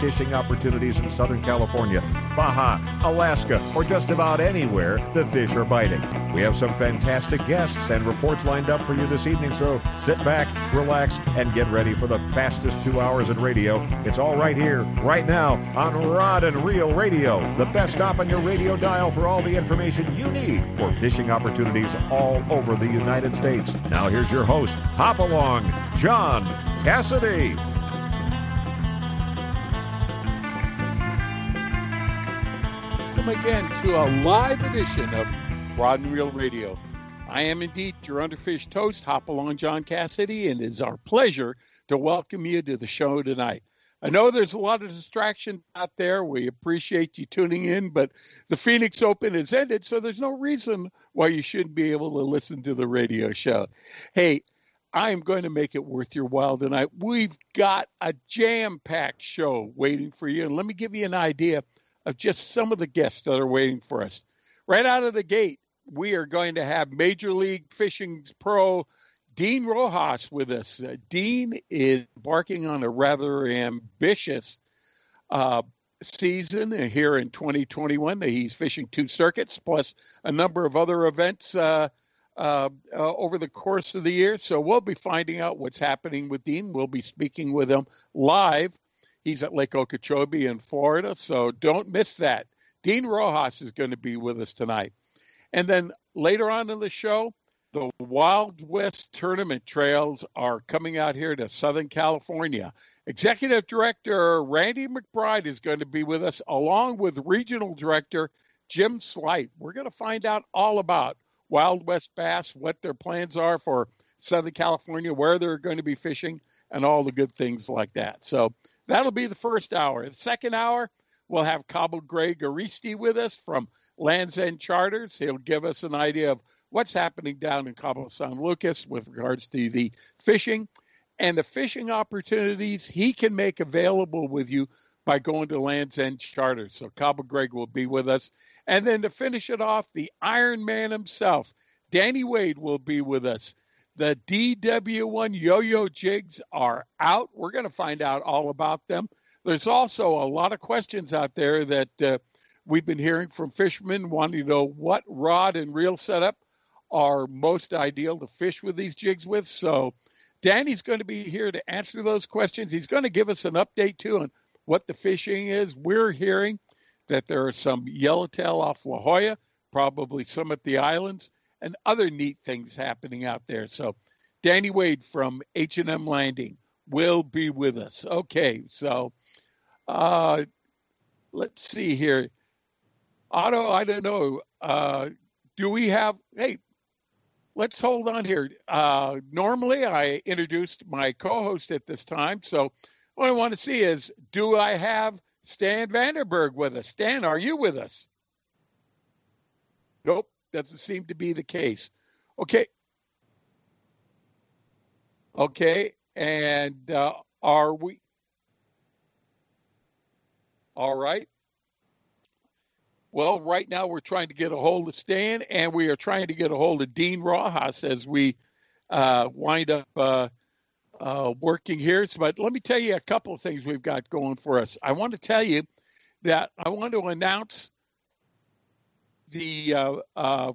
fishing opportunities in Southern California, Baja, Alaska, or just about anywhere the fish are biting. We have some fantastic guests and reports lined up for you this evening, so sit back, relax, and get ready for the fastest two hours in radio. It's all right here, right now, on Rod and Reel Radio, the best stop on your radio dial for all the information you need for fishing opportunities all over the United States. Now here's your host, Hop Along, John Cassidy. Again to a live edition of Rod and Reel Radio. I am indeed your underfished toast, Hop Along John Cassidy, and it is our pleasure to welcome you to the show tonight. I know there's a lot of distraction out there. We appreciate you tuning in, but the Phoenix Open has ended, so there's no reason why you shouldn't be able to listen to the radio show. Hey, I am going to make it worth your while tonight. We've got a jam packed show waiting for you. And let me give you an idea of just some of the guests that are waiting for us. Right out of the gate, we are going to have Major League Fishing's Pro Dean Rojas with us. Uh, Dean is embarking on a rather ambitious uh, season here in 2021. He's fishing two circuits plus a number of other events uh, uh, uh, over the course of the year. So we'll be finding out what's happening with Dean. We'll be speaking with him live. He's at Lake Okeechobee in Florida, so don't miss that. Dean Rojas is going to be with us tonight. And then later on in the show, the Wild West tournament trails are coming out here to Southern California. Executive Director Randy McBride is going to be with us, along with Regional Director Jim Slight. We're going to find out all about Wild West bass, what their plans are for Southern California, where they're going to be fishing, and all the good things like that. So that'll be the first hour. The second hour, we'll have Cabo Greg Aristi with us from Lands End Charters. He'll give us an idea of what's happening down in Cabo San Lucas with regards to the fishing and the fishing opportunities he can make available with you by going to Lands End Charters. So Cabo Greg will be with us. And then to finish it off, the Iron Man himself, Danny Wade, will be with us. The DW1 yo yo jigs are out. We're going to find out all about them. There's also a lot of questions out there that uh, we've been hearing from fishermen wanting to know what rod and reel setup are most ideal to fish with these jigs with. So, Danny's going to be here to answer those questions. He's going to give us an update too on what the fishing is. We're hearing that there are some yellowtail off La Jolla, probably some at the islands, and other neat things happening out there. So, Danny Wade from H&M Landing will be with us. Okay, so uh, let's see here. Otto, I don't know. Uh, do we have? Hey, let's hold on here. Uh, normally, I introduced my co-host at this time, so what I want to see is, do I have Stan Vanderberg with us? Stan, are you with us? Nope, doesn't seem to be the case. Okay. Okay, and uh, are we? All right. Well, right now we're trying to get a hold of Stan, and we are trying to get a hold of Dean Rojas as we uh, wind up uh, uh, working here. But let me tell you a couple of things we've got going for us. I want to tell you that I want to announce the uh, uh,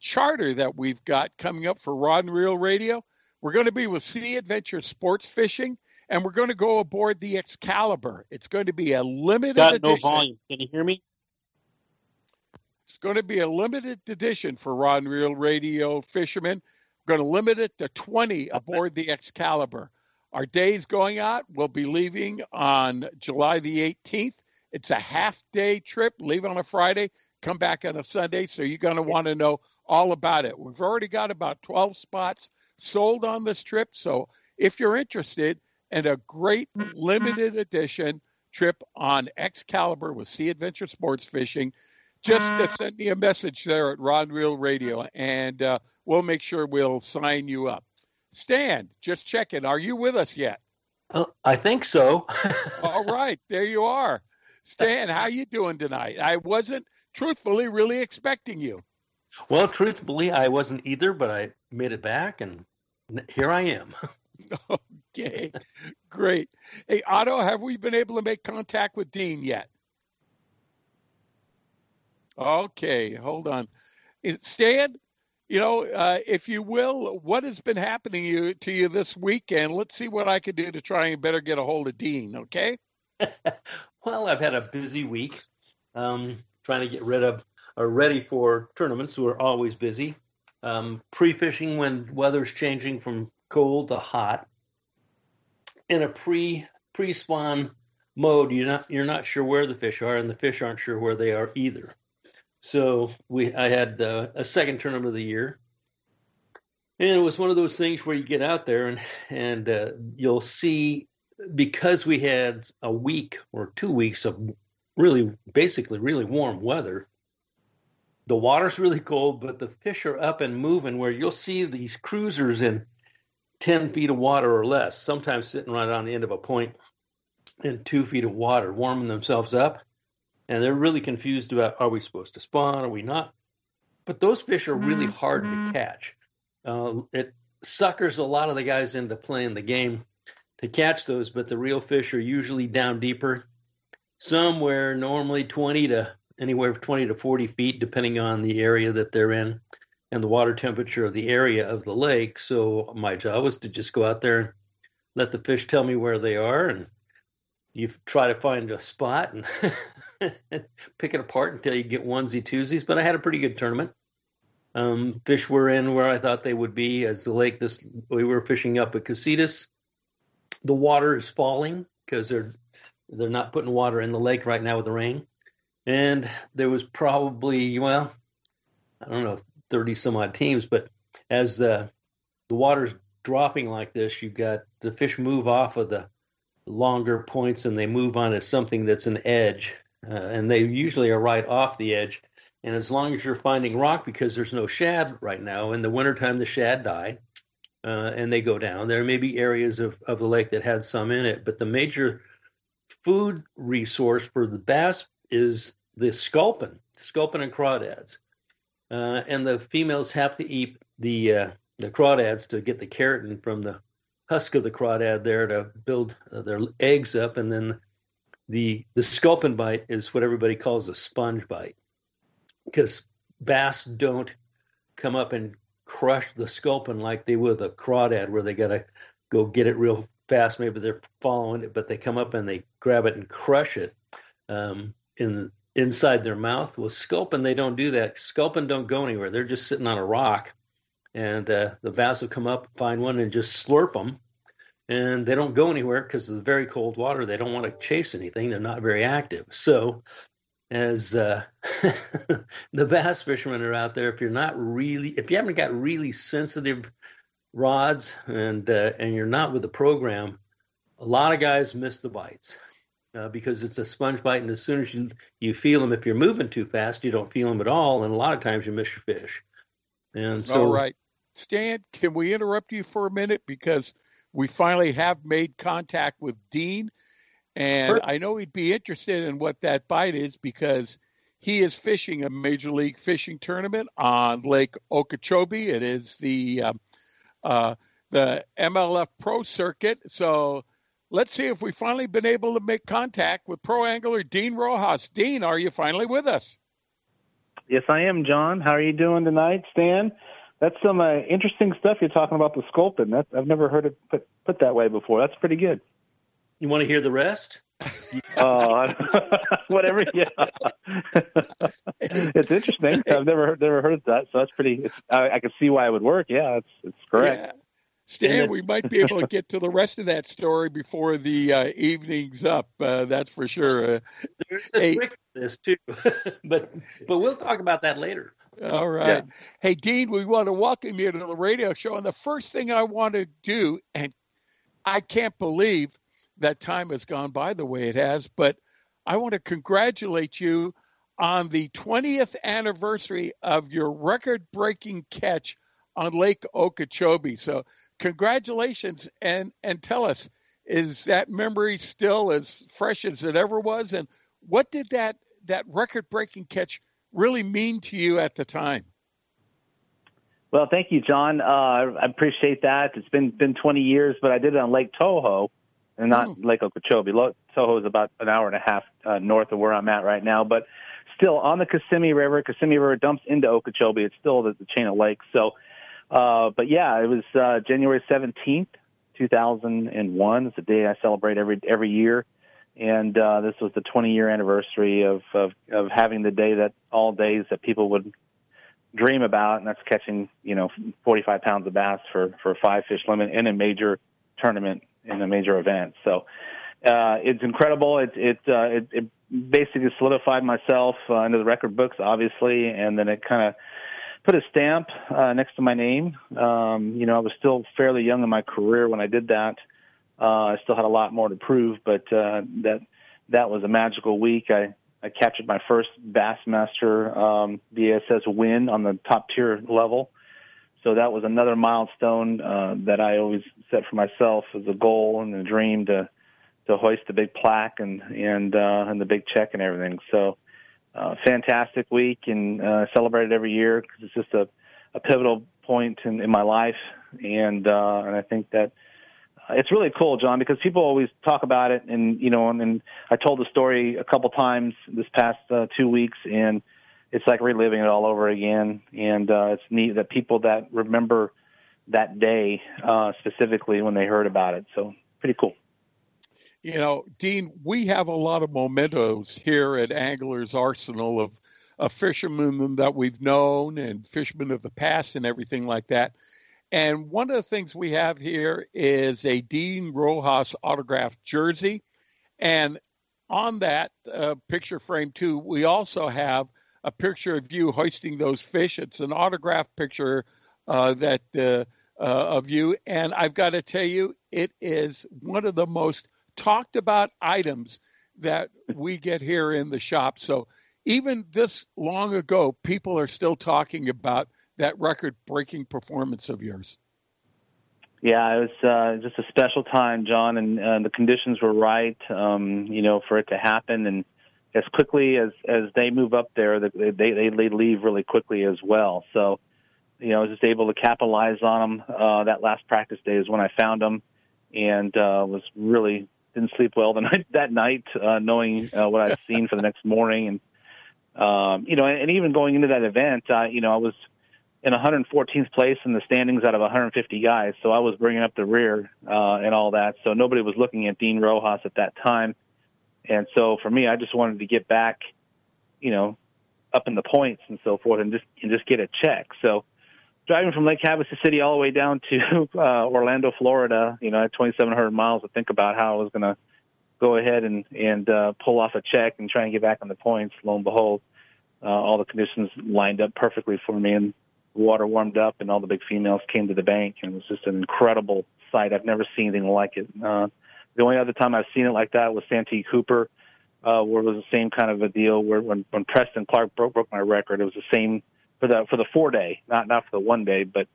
charter that we've got coming up for Rod and Reel Radio. We're going to be with Sea Adventure Sports Fishing, and we're going to go aboard the Excalibur. It's going to be a limited got edition. no volume. Can you hear me? It's going to be a limited edition for Rod and Reel Radio fishermen. We're going to limit it to 20 aboard the Excalibur. Our days going out, we'll be leaving on July the 18th. It's a half day trip, leave on a Friday, come back on a Sunday. So you're going to want to know all about it. We've already got about 12 spots sold on this trip. So if you're interested in a great limited edition trip on Excalibur with Sea Adventure Sports Fishing, just uh, send me a message there at Rod and Reel Radio, and uh, we'll make sure we'll sign you up. Stan, just checking. Are you with us yet? Uh, I think so. All right, there you are. Stan, how you doing tonight? I wasn't truthfully really expecting you. Well, truthfully, I wasn't either, but I made it back, and here I am. okay, great. Hey, Otto, have we been able to make contact with Dean yet? Okay, hold on. Stan, you know, uh, if you will, what has been happening you, to you this weekend? Let's see what I can do to try and better get a hold of Dean, okay? well, I've had a busy week um, trying to get rid of or ready for tournaments who are always busy. Um, pre-fishing when weather's changing from cold to hot. In a pre pre-spawn mode, you're not you're not sure where the fish are, and the fish aren't sure where they are either. So we I had uh, a second tournament of the year, and it was one of those things where you get out there and and uh, you'll see because we had a week or two weeks of really basically really warm weather the water's really cold, but the fish are up and moving where you'll see these cruisers in 10 feet of water or less, sometimes sitting right on the end of a point in two feet of water, warming themselves up. And they're really confused about are we supposed to spawn? Are we not? But those fish are really mm-hmm. hard to catch. Uh, it suckers a lot of the guys into playing the game to catch those, but the real fish are usually down deeper, somewhere normally 20 to anywhere from 20 to 40 feet, depending on the area that they're in and the water temperature of the area of the lake. So my job was to just go out there and let the fish tell me where they are, and you try to find a spot and pick it apart until you get onesie twosies. But I had a pretty good tournament. Um, fish were in where I thought they would be as the lake. This we were fishing up at Casitas. The water is falling because they're they're not putting water in the lake right now with the rain and there was probably well, I don't know, thirty some odd teams, but as the the water's dropping like this, you've got the fish move off of the longer points and they move on to something that's an edge, uh, and they usually are right off the edge. And as long as you're finding rock, because there's no shad right now, in the wintertime the shad die, uh, and they go down. There may be areas of, of the lake that had some in it, but the major food resource for the bass is the sculpin, sculpin and crawdads. Uh, and the females have to eat the uh, the crawdads to get the keratin from the husk of the crawdad there to build uh, their eggs up, and then the the sculpin bite is what everybody calls a sponge bite, because bass don't come up and crush the sculpin like they would a crawdad, where they got to go get it real fast. Maybe they're following it, but they come up and they grab it and crush it. Um, in inside their mouth. With sculpin, they don't do that. Sculpin don't go anywhere. They're just sitting on a rock, and uh, the bass will come up, find one, and just slurp them. And they don't go anywhere because of the very cold water. They don't want to chase anything. They're not very active. So, as uh, the bass fishermen are out there, if you're not really, if you haven't got really sensitive rods and uh, and you're not with the program, a lot of guys miss the bites uh, because it's a sponge bite, and as soon as you you feel them, if you're moving too fast, you don't feel them at all, and a lot of times you miss your fish. And so, all right, Stan, can we interrupt you for a minute because we finally have made contact with Dean, and I know he'd be interested in what that bite is because he is fishing a major league fishing tournament on Lake Okeechobee. It is the um, uh, the MLF Pro Circuit, so let's see if we've finally been able to make contact with pro angler Dean Rojas. Dean, are you finally with us? Yes, I am, John. How are you doing tonight, Stan? That's some uh, interesting stuff you're talking about the sculpin. That, I've never heard it put, put that way before. That's pretty good. You want to hear the rest? Uh, whatever. Yeah, it's interesting. I've never heard, never heard of that, so that's pretty. I, I can see why it would work. Yeah, it's it's correct. Yeah. Stan, we might be able to get to the rest of that story before the uh, evening's up. Uh, that's for sure. Uh, There's a hey, trick to this too, but but we'll talk about that later. All right. Yeah. Hey, Dean, we want to welcome you to the radio show. And the first thing I want to do, and I can't believe that time has gone by the way it has. But I want to congratulate you on the 20th anniversary of your record breaking catch on Lake Okeechobee. So, congratulations and, and tell us, is that memory still as fresh as it ever was? And what did that, that record breaking catch really mean to you at the time? Well, thank you, John. Uh, I appreciate that. It's been been 20 years, but I did it on Lake Toho, and not mm. Lake Okeechobee. Toho is about an hour and a half uh, north of where I'm at right now, but still on the Kissimmee River. Kissimmee River dumps into Okeechobee. It's still the, the chain of lakes. So, uh, but yeah, it was uh, January 17th, 2001. It's a day I celebrate every every year, and uh, this was the 20 year anniversary of, of of having the day that all days that people would dream about, and that's catching you know 45 pounds of bass for for five fish limit in a major tournament in a major event. So uh, it's incredible. It it, uh, it it basically solidified myself uh, into the record books, obviously, and then it kind of put a stamp uh, next to my name. Um, you know, I was still fairly young in my career when I did that. Uh, I still had a lot more to prove, but uh, that that was a magical week. I I captured my first Bassmaster um, BASS win on the top tier level. So that was another milestone uh, that I always set for myself as a goal and a dream to to hoist the big plaque and and uh, and the big check and everything. So uh, fantastic week and uh, celebrated every year because it's just a, a pivotal point in, in my life, and uh, and I think that it's really cool, John, because people always talk about it, and you know, and, and I told the story a couple times this past uh, two weeks, and it's like reliving it all over again. And uh, it's neat that people that remember that day uh, specifically when they heard about it. So pretty cool. You know, Dean, we have a lot of mementos here at Anglers Arsenal of, fishermen that we've known and fishermen of the past and everything like that. And one of the things we have here is a Dean Rojas autographed jersey. And on that uh, picture frame, too, we also have a picture of you hoisting those fish. It's an autographed picture uh, that uh, uh of you. And I've got to tell you, it is one of the most talked about items that we get here in the shop. So even this long ago, people are still talking about that record breaking performance of yours. Yeah, it was uh, just a special time, John, and uh, the conditions were right, um, you know, for it to happen. And as quickly as as they move up there, they they they leave really quickly as well. So, you know, I was just able to capitalize on them. Uh, that last practice day is when I found them, and uh, was really didn't sleep well the night that night, uh, knowing uh, what I'd seen for the next morning, and um, you know, and, and even going into that event, uh, you know, I was in 114th place in the standings out of 150 guys. So I was bringing up the rear uh, and all that. So nobody was looking at Dean Rojas at that time. And so for me, I just wanted to get back, you know, up in the points and so forth, and just and just get a check. So driving from Lake Havasu City all the way down to uh, Orlando, Florida, you know, I had 2,700 miles to think about how I was going to go ahead and and uh, pull off a check and try and get back on the points. Lo and behold, uh, all the conditions lined up perfectly for me, and water warmed up and all the big females came to the bank and it was just an incredible sight. I've never seen anything like it. Uh, the only other time I've seen it like that was Santee Cooper, uh, where it was the same kind of a deal where when, when Preston Clark broke, broke my record, it was the same for the, for the four day, not, not for the one day, but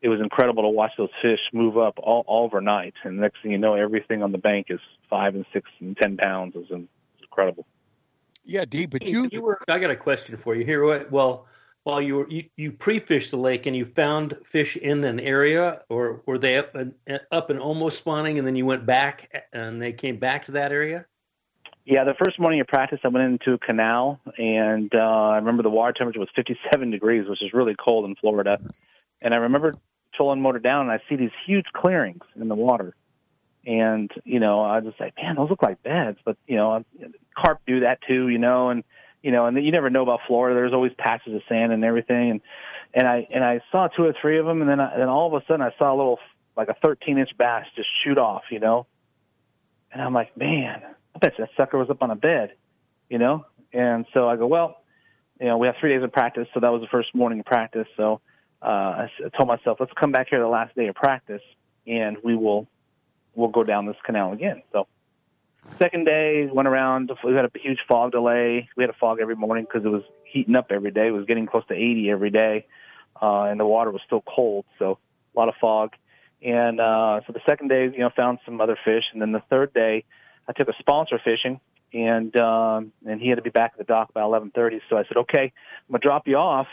it was incredible to watch those fish move up all, all overnight. And next thing you know, everything on the bank is five and six and 10 pounds. It was incredible. Yeah, Dee, but you, you were, I got a question for you here. What well, while you were you, you pre-fished the lake and you found fish in an area, or were they up and up and almost spawning, and then you went back and they came back to that area? Yeah, the first morning of practice, I went into a canal, and uh, I remember the water temperature was 57 degrees, which is really cold in Florida. And I remember trolling motor down, and I see these huge clearings in the water. And you know, I was just like, man, those look like beds, but you know, carp do that too, you know, and you know, and you never know about Florida. There's always patches of sand and everything, and and I and I saw two or three of them, and then I, then all of a sudden I saw a little like a 13 inch bass just shoot off, you know, and I'm like, man, I bet that sucker was up on a bed, you know, and so I go, well, you know, we have three days of practice, so that was the first morning of practice, so uh, I told myself, let's come back here the last day of practice, and we will we'll go down this canal again. So second day went around. We had a huge fog delay. We had a fog every morning because it was heating up every day. It was getting close to 80 every day, uh, and the water was still cold, so a lot of fog. And uh, so the second day, you know, found some other fish, and then the third day, I took a sponsor fishing, and um, and he had to be back at the dock by 11:30. So I said, okay, I'm gonna drop you off.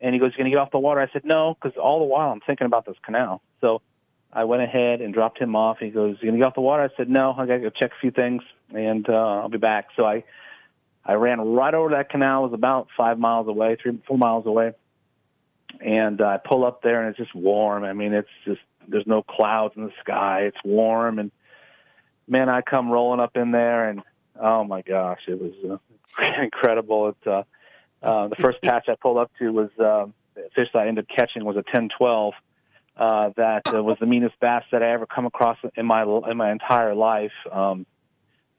And he goes, you gonna get off the water? I said, no, because all the while I'm thinking about this canal. So I went ahead and dropped him off. He goes, "You gonna get off the water?" I said, "No, I gotta go check a few things, and uh, I'll be back." So I, I ran right over that canal. It was about five miles away, three, four miles away, and I pull up there, and it's just warm. I mean, it's just there's no clouds in the sky. It's warm, and man, I come rolling up in there, and oh my gosh, it was uh, incredible. It uh, uh, the first patch I pulled up to was uh, the fish that I ended up catching was a 10-12 uh, that uh, was the meanest bass that I ever come across in my in my entire life. Um,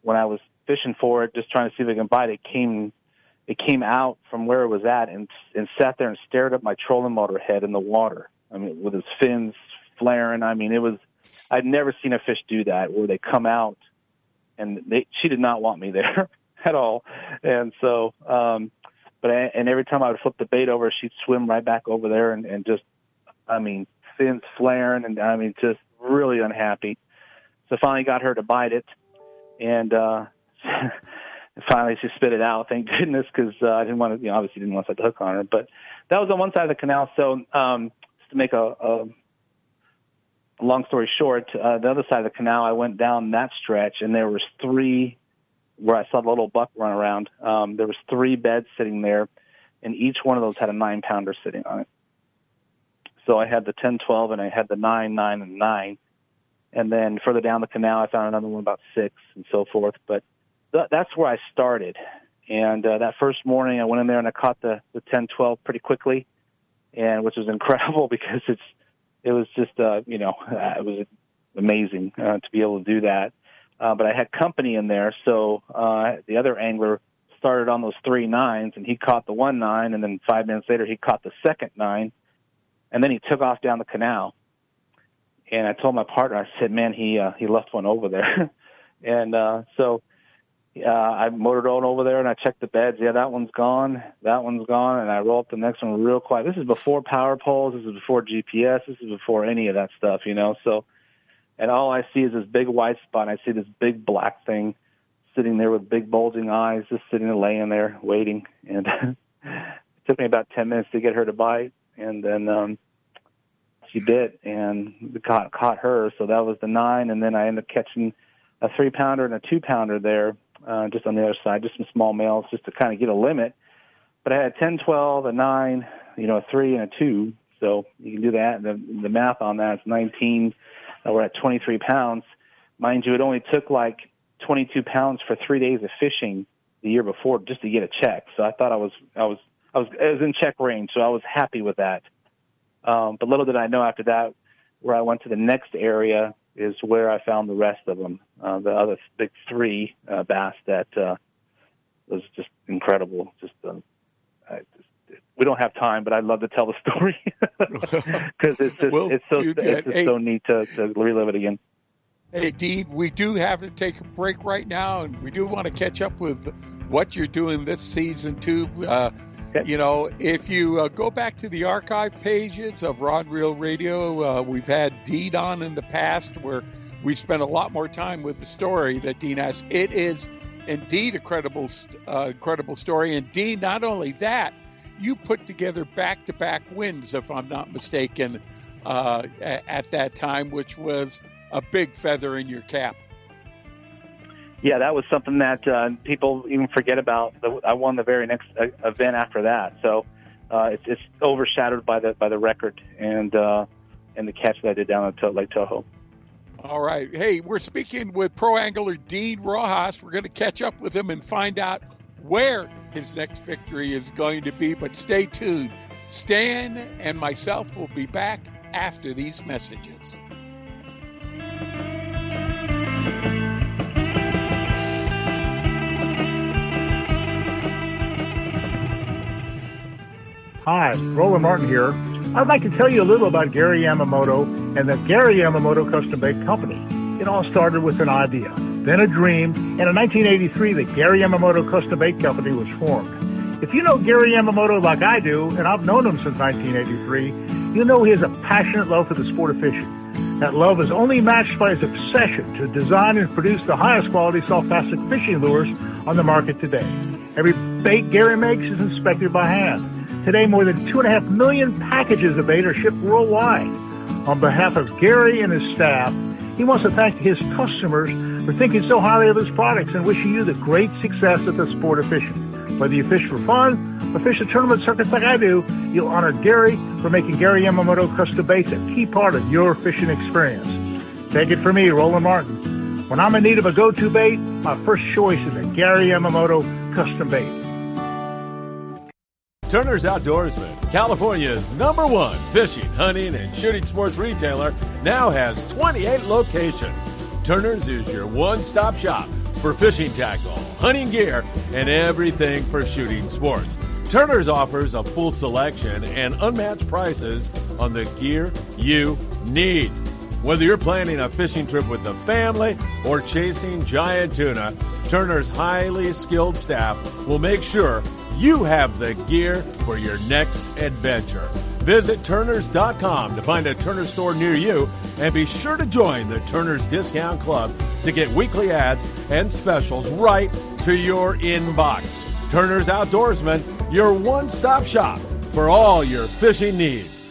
when I was fishing for it, just trying to see if I can bite it, came it came out from where it was at and and sat there and stared at my trolling motor head in the water. I mean, with its fins flaring. I mean, it was I'd never seen a fish do that where they come out and they she did not want me there at all. And so um but I, and every time I would flip the bait over, she'd swim right back over there and, and just I mean, fins flaring, and I mean, just really unhappy. So finally got her to bite it, and uh, finally she spit it out. Thank goodness, because uh, I didn't want to, you know, obviously didn't want to set the hook on her. But that was on one side of the canal. So um, just to make a, a long story short, uh, the other side of the canal, I went down that stretch, and there was three where I saw the little buck run around. Um, there was three beds sitting there, and each one of those had a nine pounder sitting on it. So I had the 10, 12, and I had the 9, 9, and 9. And then further down the canal, I found another one about 6 and so forth. But th- that's where I started. And uh, that first morning, I went in there and I caught the, the 10, 12 pretty quickly, and which was incredible because it's it was just uh, you know it was amazing uh, to be able to do that. Uh, but I had company in there, so uh, the other angler started on those three nines, and he caught the one nine, and then five minutes later he caught the second nine, and then he took off down the canal. And I told my partner, I said, "Man, he uh, he left one over there." and uh, so uh, I motored on over there and I checked the beds. Yeah, that one's gone. That one's gone. And I roll up the next one real quiet. This is before power poles. This is before GPS. This is before any of that stuff, you know. So, and all I see is this big white spot. And I see this big black thing sitting there with big bulging eyes, just sitting there laying there waiting. And it took me about ten minutes to get her to bite and then um she bit and caught caught her. So that was the nine. And then i ended up catching a three pounder and a two pounder there uh just on the other side just some small males just to kind of get a limit. But i had a ten twelve a nine you know a three and a two. So you can do that. The the math on that is nineteen. Uh, we're at twenty three pounds. Mind you it only took like twenty two pounds for three days of fishing the year before just to get a check. So i thought i was i was I was, I was in check range, so I was happy with that. Um, but little did I know after that, where I went to the next area is where I found the rest of them, uh, the other big three uh, bass that uh, was just incredible. Just, uh, I just we don't have time, but I'd love to tell the story because it's just well, it's so it's just hey, so neat to, to relive it again. Hey, Dean, we do have to take a break right now, and we do want to catch up with what you're doing this season too. Uh, Okay. You know, if you uh, go back to the archive pages of Rod Reel Radio, uh, we've had Dean on in the past where we spent a lot more time with the story that Dean has. It is indeed a credible, uh, credible story. And Dean, not only that, you put together back-to-back wins, if I'm not mistaken, uh, at that time, which was a big feather in your cap yeah, that was something that uh, people even forget about. I won the very next uh, event after that, so uh, it's, it's overshadowed by the by the record and uh, and the catch that I did down at Lake Toho. All right, hey, we're speaking with pro angler Dean Rojas. We're going to catch up with him and find out where his next victory is going to be. But stay tuned. Stan and myself will be back after these messages. Hi, Roland Martin here. I'd like to tell you a little about Gary Yamamoto and the Gary Yamamoto Custom Bait Company. It all started with an idea. then a dream, and in 1983, the Gary Yamamoto Custom Bait Company was formed. If you know Gary Yamamoto like I do, and I've known him since 1983, you know he has a passionate love for the sport of fishing. That love is only matched by his obsession to design and produce the highest quality soft plastic fishing lures on the market today. Every bait Gary makes is inspected by hand. Today, more than two and a half million packages of bait are shipped worldwide. On behalf of Gary and his staff, he wants to thank his customers for thinking so highly of his products and wishing you the great success of the sport of fishing. Whether you fish for fun or fish the tournament circuits like I do, you'll honor Gary for making Gary Yamamoto custom baits a key part of your fishing experience. Take it from me, Roland Martin. When I'm in need of a go-to bait, my first choice is a Gary Yamamoto custom bait. Turner's Outdoorsman, California's number one fishing, hunting, and shooting sports retailer, now has 28 locations. Turner's is your one stop shop for fishing tackle, hunting gear, and everything for shooting sports. Turner's offers a full selection and unmatched prices on the gear you need. Whether you're planning a fishing trip with the family or chasing giant tuna, Turner's highly skilled staff will make sure you have the gear for your next adventure. Visit Turners.com to find a Turner store near you and be sure to join the Turner's Discount Club to get weekly ads and specials right to your inbox. Turner's Outdoorsman, your one stop shop for all your fishing needs.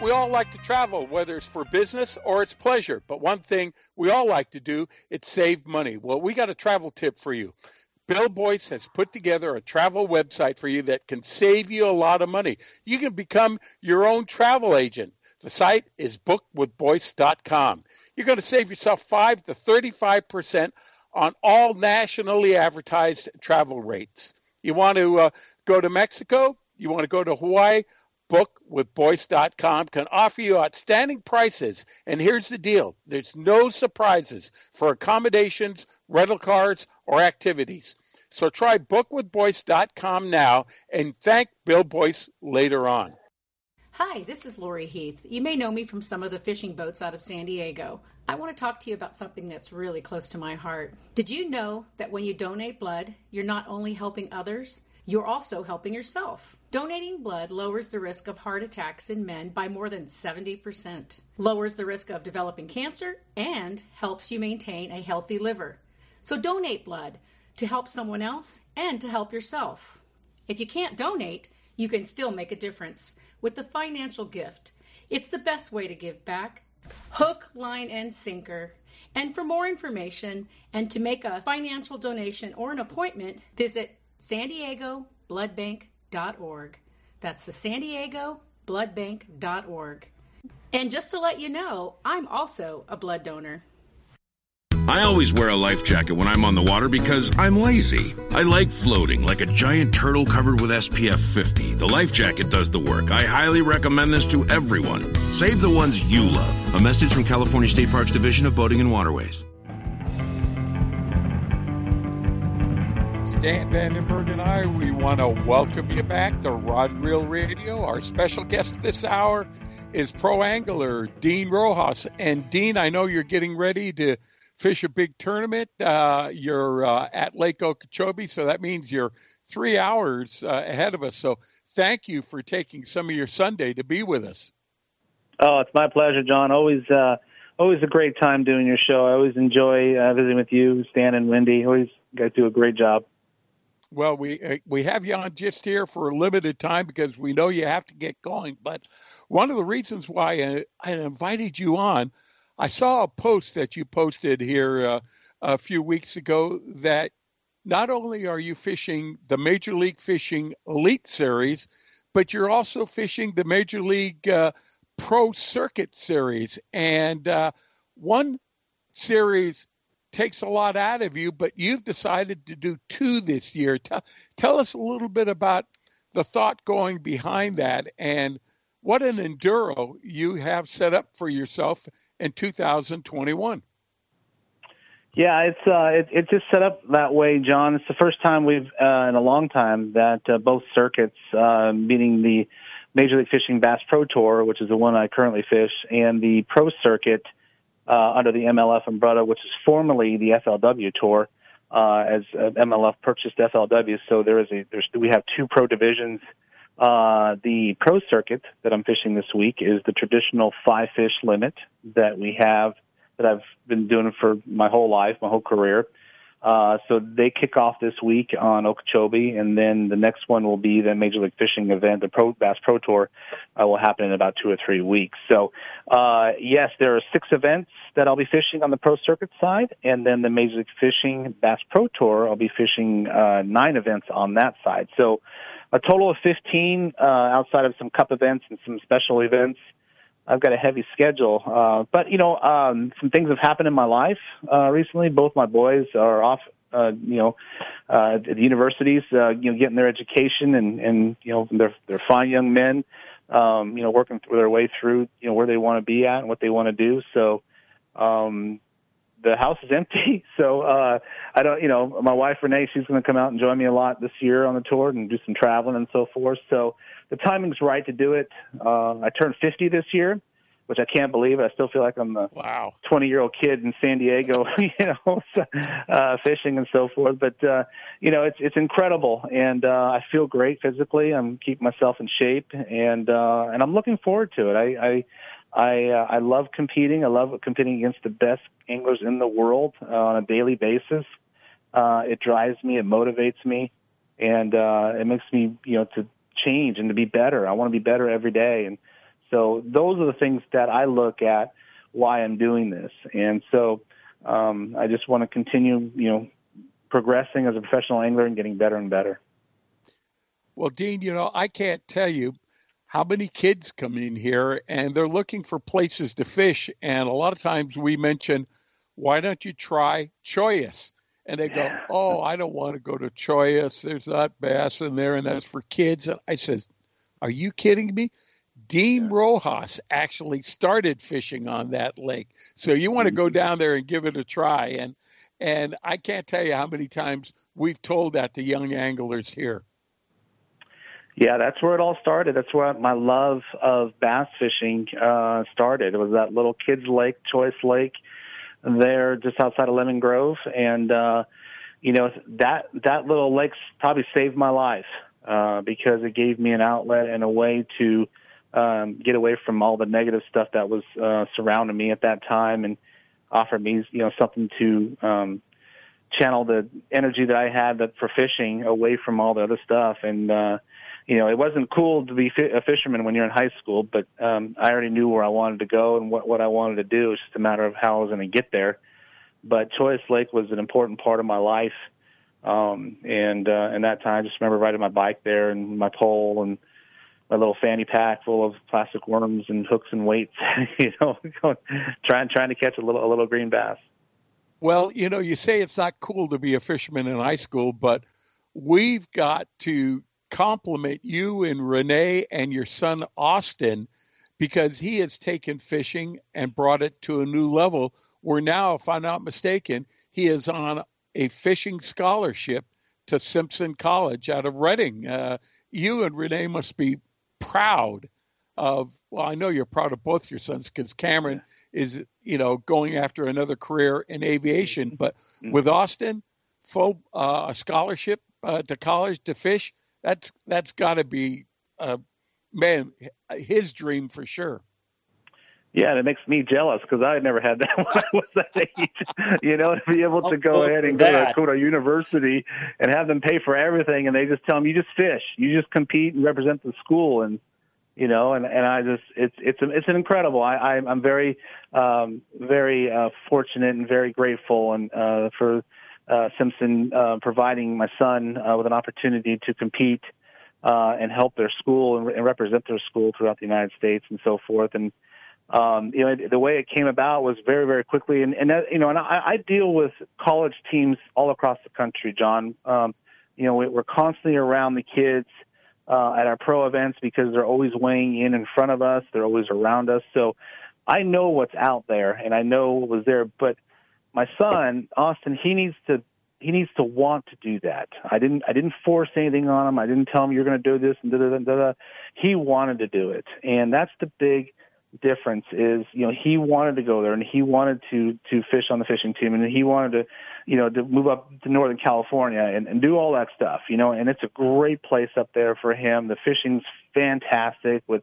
We all like to travel, whether it's for business or it's pleasure. But one thing we all like to do, it's save money. Well, we got a travel tip for you. Bill Boyce has put together a travel website for you that can save you a lot of money. You can become your own travel agent. The site is bookwithboyce.com. You're going to save yourself 5 to 35% on all nationally advertised travel rates. You want to uh, go to Mexico? You want to go to Hawaii? bookwithboyce.com can offer you outstanding prices. And here's the deal there's no surprises for accommodations, rental cars, or activities. So try bookwithboyce.com now and thank Bill Boyce later on. Hi, this is Lori Heath. You may know me from some of the fishing boats out of San Diego. I want to talk to you about something that's really close to my heart. Did you know that when you donate blood, you're not only helping others, you're also helping yourself? Donating blood lowers the risk of heart attacks in men by more than 70%, lowers the risk of developing cancer, and helps you maintain a healthy liver. So donate blood to help someone else and to help yourself. If you can't donate, you can still make a difference with the financial gift. It's the best way to give back. Hook, line, and sinker. And for more information and to make a financial donation or an appointment, visit San Diego bloodbank.org. That's the San Diego bloodbank.org. And just to let you know, I'm also a blood donor. I always wear a life jacket when I'm on the water because I'm lazy. I like floating like a giant turtle covered with SPF 50. The life jacket does the work. I highly recommend this to everyone. Save the ones you love. A message from California State Parks Division of Boating and Waterways. Dan Vandenberg and I, we want to welcome you back to Rod Reel Radio. Our special guest this hour is pro angler Dean Rojas. And Dean, I know you're getting ready to fish a big tournament. Uh, you're uh, at Lake Okeechobee, so that means you're three hours uh, ahead of us. So thank you for taking some of your Sunday to be with us. Oh, it's my pleasure, John. Always, uh, always a great time doing your show. I always enjoy uh, visiting with you, Stan and Wendy. Always, guys do a great job. Well, we uh, we have you on just here for a limited time because we know you have to get going. But one of the reasons why I, I invited you on, I saw a post that you posted here uh, a few weeks ago that not only are you fishing the Major League Fishing Elite Series, but you're also fishing the Major League uh, Pro Circuit Series, and uh, one series takes a lot out of you, but you've decided to do two this year. Tell, tell us a little bit about the thought going behind that and what an enduro you have set up for yourself in 2021. Yeah, it's uh, it, it's just set up that way, John. It's the first time we've uh, in a long time that uh, both circuits, uh, meaning the Major League Fishing Bass Pro Tour, which is the one I currently fish, and the Pro Circuit uh, under the MLF umbrella, which is formerly the FLW Tour, uh, as uh, MLF purchased FLW. So there is a there's we have two pro divisions. Uh, the pro circuit that I'm fishing this week is the traditional five fish limit that we have that I've been doing for my whole life, my whole career. Uh, so they kick off this week on Okeechobee, and then the next one will be the Major League Fishing event, the Pro Bass Pro Tour, uh, will happen in about two or three weeks. So, uh, yes, there are six events that I'll be fishing on the pro circuit side, and then the Major League Fishing Bass Pro Tour, I'll be fishing uh, nine events on that side. So, a total of 15 uh, outside of some cup events and some special events. I've got a heavy schedule. Uh, but you know, um, some things have happened in my life uh, recently. Both my boys are off, uh, you know, uh, at the universities, uh, you know, getting their education, and and you know, they're they're fine young men, um, you know, working their way through, you know, where they want to be at and what they want to do. So, um, the house is empty. So uh, I don't, you know, my wife Renee, she's going to come out and join me a lot this year on the tour and do some traveling and so forth. So the timing's right to do it. Uh, I turned 50 this year, which I can't believe. I still feel like I'm the wow 20 year old kid in San Diego, you know, uh, fishing and so forth. But uh, you know, it's it's incredible, and uh, I feel great physically. I'm keeping myself in shape, and uh, and I'm looking forward to it. I. I I uh, I love competing. I love competing against the best anglers in the world uh, on a daily basis. Uh, it drives me. It motivates me, and uh, it makes me you know to change and to be better. I want to be better every day. And so those are the things that I look at why I'm doing this. And so um, I just want to continue, you know, progressing as a professional angler and getting better and better. Well, Dean, you know, I can't tell you how many kids come in here and they're looking for places to fish. And a lot of times we mention, why don't you try Chollas? and they go, "Oh, I don't want to go to Chollas. There's not bass in there, and that's for kids." And I says, "Are you kidding me?" Dean Rojas actually started fishing on that lake, so you want to go mm-hmm. down there and give it a try. And and I can't tell you how many times we've told that to young anglers here. Yeah, that's where it all started. That's where my love of bass fishing uh, started. It was that little kids' lake, Chollas Lake there just outside of Lemon Grove, and uh, you know that that little lake probably saved my life uh, because it gave me an outlet and a way to um, get away from all the negative stuff that was uh, surrounding me at that time, and offered me you know something to um, channel the energy that I had that for fishing away from all the other stuff, and uh, you know, it wasn't cool to be a fisherman when you're in high school, but um, I already knew where I wanted to go and what, what I wanted to do. It's just a matter of how I was going to get there. But Chollas Lake was an important part of my life. Um, and, uh, and that time, I just remember riding my bike there and my pole and my little fanny pack full of plastic worms and hooks and weights, you know, trying, trying to catch a little, a little green bass. Well, you know, you say it's not cool to be a fisherman in high school, but we've got to compliment you and Renee and your son Austin because he has taken fishing and brought it to a new level. Where now, if I'm not mistaken, he is on a fishing scholarship to Simpson College out of Redding. Uh, you and Renee must be proud of. Well, I know you're proud of both your sons because Cameron is, you know, going after another career in aviation. But mm-hmm. with Austin, full uh, scholarship uh, to college to fish, that's that's got to be uh, man his dream for sure. Yeah, and it makes me jealous because I never had that when I was that age. You know, to be able to go ahead and go to, go to a university and have them pay for everything, and they just tell them you just fish, you just compete and represent the school, and you know, and and I just it's it's it's an incredible. I, I I'm very um, very uh, fortunate and very grateful, and uh, for uh, Simpson uh, providing my son uh, with an opportunity to compete uh, and help their school and, and represent their school throughout the United States and so forth. And um, you know, the way it came about was very, very quickly. And, and that, you know, and I, I deal with college teams all across the country, John. Um, you know, we're constantly around the kids uh, at our pro events because they're always weighing in in front of us. They're always around us. So I know what's out there and I know what was there. But my son Austin, he needs to he needs to want to do that. I didn't I didn't force anything on him. I didn't tell him you're going to do this and da da da da. He wanted to do it, and that's the big difference is you know he wanted to go there and he wanted to to fish on the fishing team and he wanted to you know to move up to northern california and, and do all that stuff you know and it's a great place up there for him the fishing's fantastic with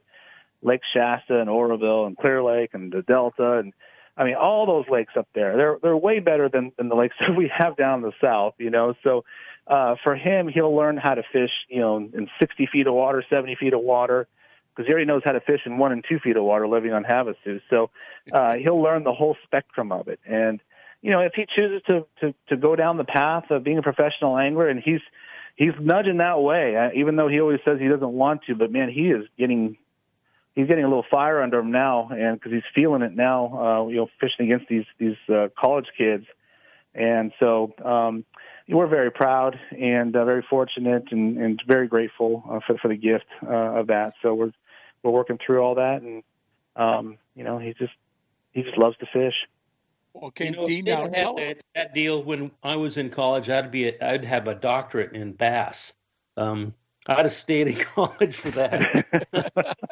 lake shasta and oroville and clear lake and the delta and i mean all those lakes up there they're they're way better than than the lakes that we have down in the south you know so uh for him he'll learn how to fish you know in 60 feet of water 70 feet of water because he already knows how to fish in one and two feet of water living on Havasu. So uh, he'll learn the whole spectrum of it. And you know, if he chooses to to to go down the path of being a professional angler, and he's he's nudging that way, uh, even though he always says he doesn't want to. But man, he is getting he's getting a little fire under him now, and because he's feeling it now, uh, you know, fishing against these these uh, college kids. And so um, we're very proud and uh, very fortunate and, and very grateful uh, for, for the gift uh, of that. So we're we're working through all that, and um, you know, he just he just loves to fish. Okay, you know, Dean, now tell that, that deal when I was in college, I'd be a, I'd have a doctorate in bass. Um, I'd have stayed in college for that.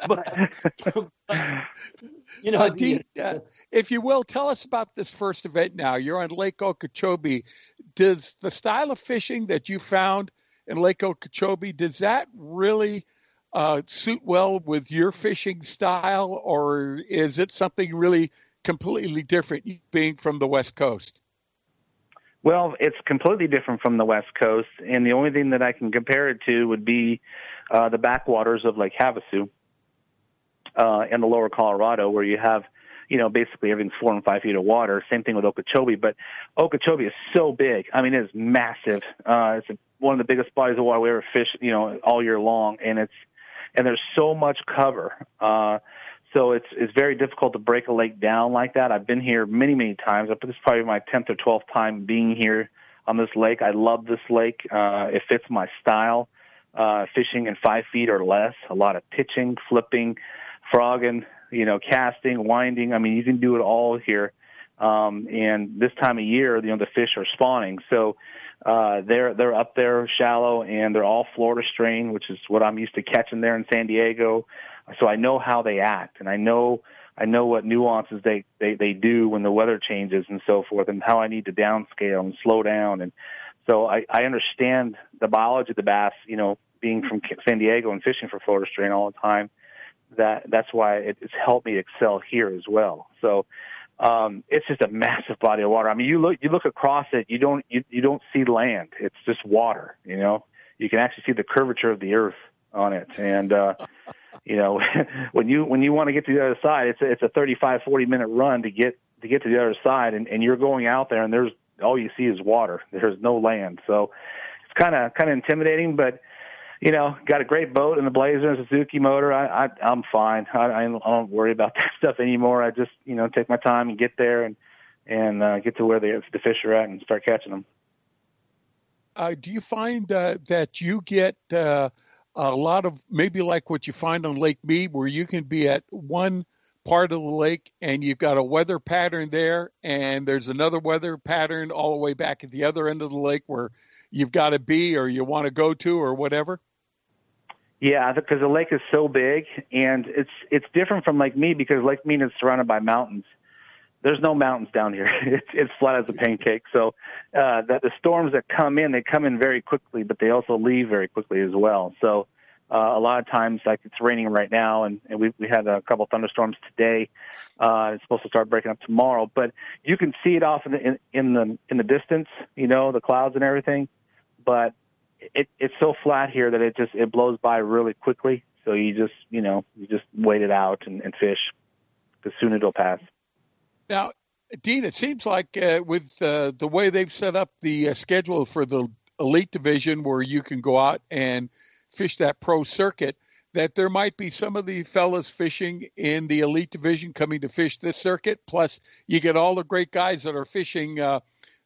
but, but, you know, uh, Dean, uh, if you will, tell us about this first event. Now you're on Lake Okeechobee. Does the style of fishing that you found in Lake Okeechobee does that really uh, suit well with your fishing style, or is it something really completely different, being from the West Coast? Well, it's completely different from the West Coast, and the only thing that I can compare it to would be uh, the backwaters of Lake Havasu uh, in the lower Colorado, where you have, you know, basically everything's four and five feet of water. Same thing with Okeechobee, but Okeechobee is so big. I mean, it is massive. Uh, it's one of the biggest bodies of water we ever fish, you know, all year long, and it's and there's so much cover. Uh, so it's it's very difficult to break a lake down like that. I've been here many many times. This is probably my tenth or twelfth time being here on this lake. I love this lake. Uh, it fits my style. Uh, fishing in five feet or less. A lot of pitching, flipping, frogging, you know, casting, winding. I mean, you can do it all here. Um, and this time of year, you know, the fish are spawning. So uh, they're they're up there shallow, and they're all Florida strain, which is what I'm used to catching there in San Diego. So I know how they act, and I know I know what nuances they they they do when the weather changes and so forth, and how I need to downscale and slow down, and so I I understand the biology of the bass. You know, being from San Diego and fishing for Florida strain all the time, that that's why it, it's helped me excel here as well. So um, it's just a massive body of water. I mean, you look you look across it, you don't you, you don't see land. It's just water. You know, you can actually see the curvature of the earth on it, and uh, you know, when you when you want to get to the other side, it's a, it's a 35 40 minute run to get to get to the other side, and, and you're going out there, and there's all you see is water. There's no land, so it's kind of kind of intimidating, but you know, got a great boat and the Blazer and Suzuki motor. I, I I'm fine. I, I don't worry about that stuff anymore. I just you know take my time and get there and and uh, get to where the the fish are at and start catching them. Uh, do you find uh, that you get uh, a lot of maybe like what you find on Lake Mead, where you can be at one part of the lake and you've got a weather pattern there, and there's another weather pattern all the way back at the other end of the lake where you've got to be or you want to go to or whatever? Yeah, because the lake is so big, and it's it's different from Lake Mead because Lake Mead is surrounded by mountains. There's no mountains down here. It's it's flat as a pancake. So uh, that the storms that come in, they come in very quickly, but they also leave very quickly as well. So uh, a lot of times, like it's raining right now, and, and we we had a couple thunderstorms today. Uh, it's supposed to start breaking up tomorrow, but you can see it off in the in, in the in the distance. You know the clouds and everything, but it, it's so flat here that it just it blows by really quickly. So you just you know you just wait it out and, and fish, because soon it'll pass. Now, Dean, it seems like uh, with uh, the way they've set up the uh, schedule for the elite division, where you can go out and fish that pro circuit, that there might be some of the fellas fishing in the elite division coming to fish this circuit. Plus, you get all the great guys that are fishing, uh,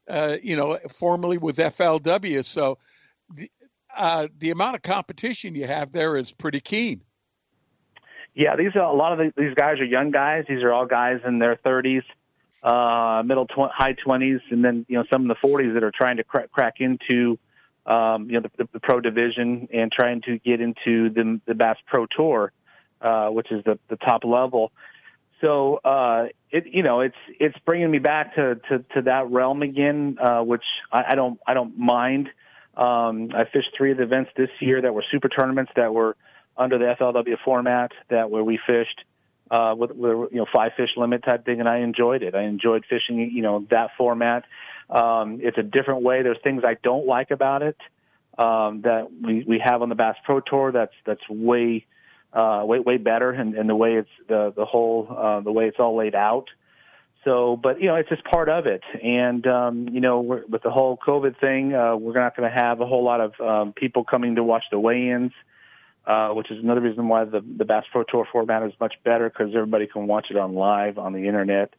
uh, you know, formerly with FLW. So the, uh, the amount of competition you have there is pretty keen. Yeah, these are a lot of the, these guys are young guys. These are all guys in their 30s, uh, middle tw- high 20s, and then you know some in the 40s that are trying to crack, crack into um, you know the, the, pro division and trying to get into the, the Bass Pro Tour, uh, which is the, the top level. so uh, it you know it's it's bringing me back to to, to that realm again, uh, which I, I don't I don't mind. Um, I fished three of the events this year that were super tournaments that were under the FLW format that where we fished uh, with, with you know five fish limit type thing, and I enjoyed it. I enjoyed fishing you know that format. Um, it's a different way. There's things I don't like about it um, that we we have on the Bass Pro Tour. That's that's way uh, way way better, and, and the way it's the the whole uh, the way it's all laid out. So, but you know, it's just part of it. And um, you know, with the whole COVID thing, uh, we're not going to have a whole lot of um, people coming to watch the weigh-ins, uh, which is another reason why the the Bass Pro Tour format is much better because everybody can watch it on live on the internet.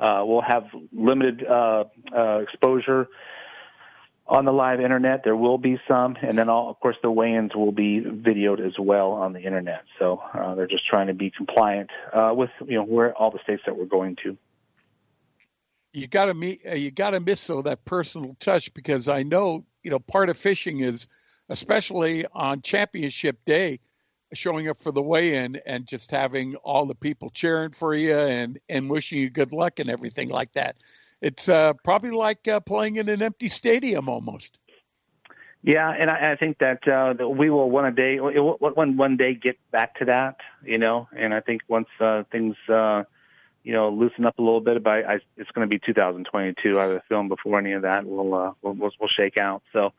Uh, we'll have limited uh, uh, exposure on the live internet. There will be some, and then all, of course the weigh-ins will be videoed as well on the internet. So uh, they're just trying to be compliant uh, with you know where all the states that we're going to you got to meet uh, you got to miss though that personal touch because I know you know part of fishing is especially on championship day showing up for the weigh-in and just having all the people cheering for you and and wishing you good luck and everything like that. It's uh, probably like uh, playing in an empty stadium almost. Yeah, and I, I think that, uh, that we will one day one one day get back to that, you know. And I think once uh, things uh, you know, loosen up a little bit. But I, it's going to be 2022. I have a film before any of that will uh, will will shake out. So,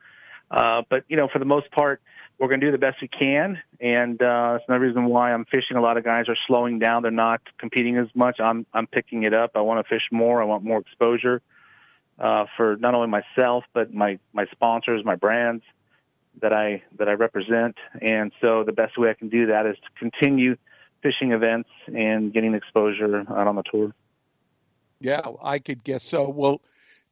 uh, but you know, for the most part, we're going to do the best we can, and uh, that's another reason why I'm fishing. A lot of guys are slowing down; they're not competing as much. I'm I'm picking it up. I want to fish more. I want more exposure uh, for not only myself but my my sponsors, my brands that I that I represent. And so the best way I can do that is to continue fishing events and getting exposure out on the tour. Yeah, I could guess so. Well,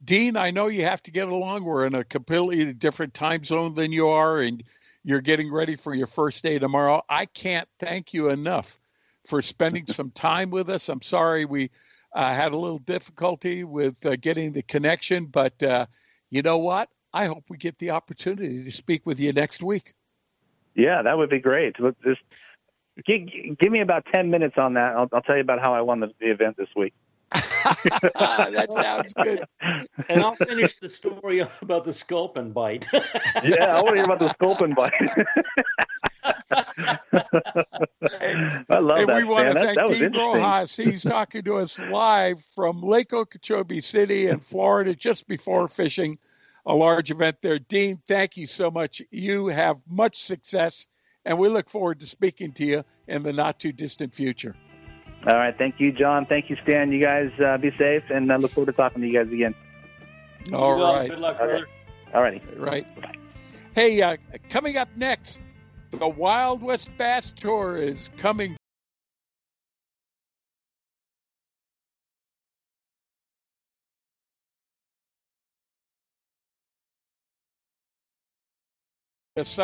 Dean, I know you have to get along. We're in a completely different time zone than you are, and you're getting ready for your first day tomorrow. I can't thank you enough for spending some time with us. I'm sorry we uh, had a little difficulty with uh, getting the connection, but uh, you know what? I hope we get the opportunity to speak with you next week. Yeah, that would be great. Just Give, give me about 10 minutes on that. I'll, I'll tell you about how I won the, the event this week. that sounds good. And I'll finish the story about the sculpin bite. yeah, I want to hear about the sculpin bite. I love and that. we want man. to that, thank that Dean Rojas. He's talking to us live from Lake Okeechobee City in Florida just before fishing a large event there. Dean, thank you so much. You have much success and we look forward to speaking to you in the not too distant future. All right. Thank you, John. Thank you, Stan. You guys uh, be safe, and I look forward to talking to you guys again. All right. Good luck, brother. All righty. Right. Hey, uh, coming up next, the Wild West Bass Tour is coming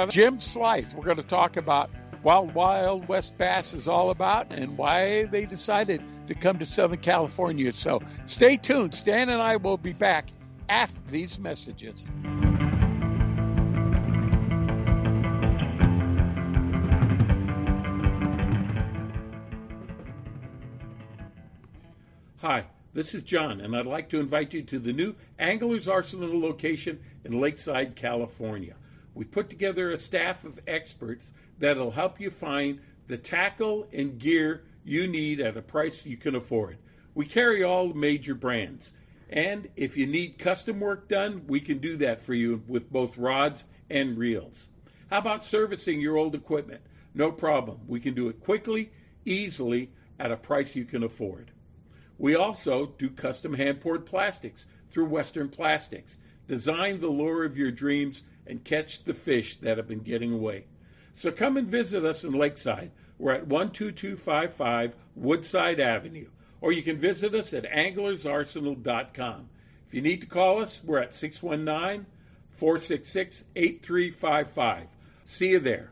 Jim Slythe. We're going to talk about Wild Wild West Bass is all about and why they decided to come to Southern California. So stay tuned. Stan and I will be back after these messages. Hi, this is John, and I'd like to invite you to the new Anglers Arsenal location in Lakeside, California. We've put together a staff of experts that'll help you find the tackle and gear you need at a price you can afford. We carry all major brands. And if you need custom work done, we can do that for you with both rods and reels. How about servicing your old equipment? No problem. We can do it quickly, easily, at a price you can afford. We also do custom hand poured plastics through Western Plastics. Design the lure of your dreams and catch the fish that have been getting away. So come and visit us in Lakeside. We're at 12255 Woodside Avenue, or you can visit us at anglersarsenal.com. If you need to call us, we're at 619 466 8355. See you there.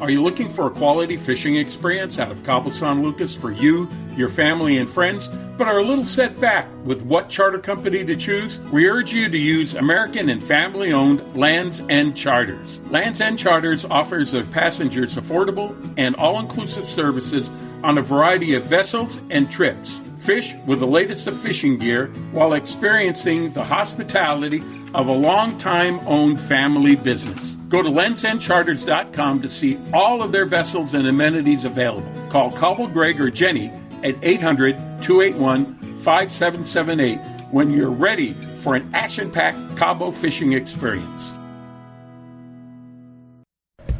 Are you looking for a quality fishing experience out of Cabo San Lucas for you, your family, and friends, but are a little set back with what charter company to choose? We urge you to use American and family owned Lands End Charters. Lands End Charters offers their passengers affordable and all inclusive services on a variety of vessels and trips. Fish with the latest of fishing gear while experiencing the hospitality of a long time owned family business. Go to landsendcharters.com to see all of their vessels and amenities available. Call Cabo Greg or Jenny at 800 281 5778 when you're ready for an action packed Cabo fishing experience.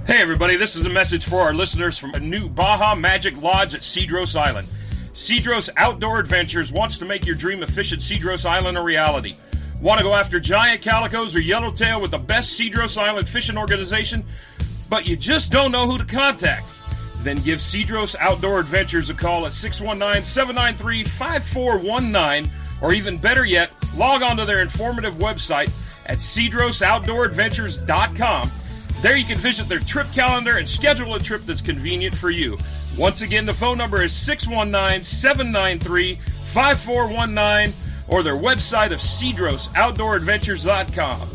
Hey, everybody, this is a message for our listeners from a new Baja Magic Lodge at Cedros Island. Cedros Outdoor Adventures wants to make your dream of fish at Cedros Island a reality. Want to go after giant calicos or yellowtail with the best Cedros Island fishing organization, but you just don't know who to contact? Then give Cedros Outdoor Adventures a call at 619 793 5419, or even better yet, log on to their informative website at cedrosoutdooradventures.com. There you can visit their trip calendar and schedule a trip that's convenient for you. Once again, the phone number is 619 793 5419 or their website of cedrosoutdooradventures.com.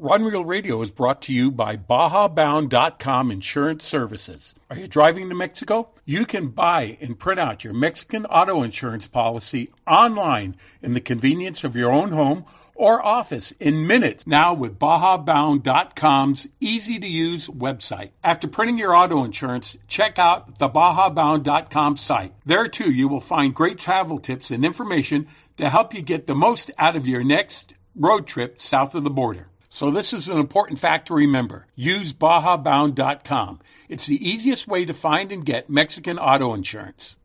Rod and Reel Radio is brought to you by BajaBound.com Insurance Services. Are you driving to Mexico? You can buy and print out your Mexican auto insurance policy online in the convenience of your own home or office in minutes now with BajaBound.com's easy to use website. After printing your auto insurance, check out the BajaBound.com site. There too, you will find great travel tips and information to help you get the most out of your next road trip south of the border. So, this is an important fact to remember. Use BajaBound.com. It's the easiest way to find and get Mexican auto insurance.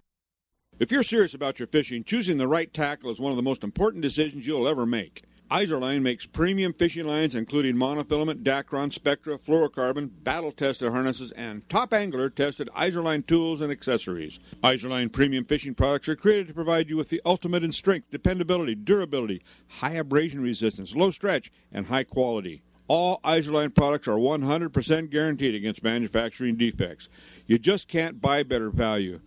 If you're serious about your fishing, choosing the right tackle is one of the most important decisions you'll ever make. Izorline makes premium fishing lines including monofilament, Dacron, Spectra, fluorocarbon, battle-tested harnesses, and top angler tested Izorline tools and accessories. Izorline premium fishing products are created to provide you with the ultimate in strength, dependability, durability, high abrasion resistance, low stretch, and high quality. All Izorline products are 100% guaranteed against manufacturing defects. You just can't buy better value.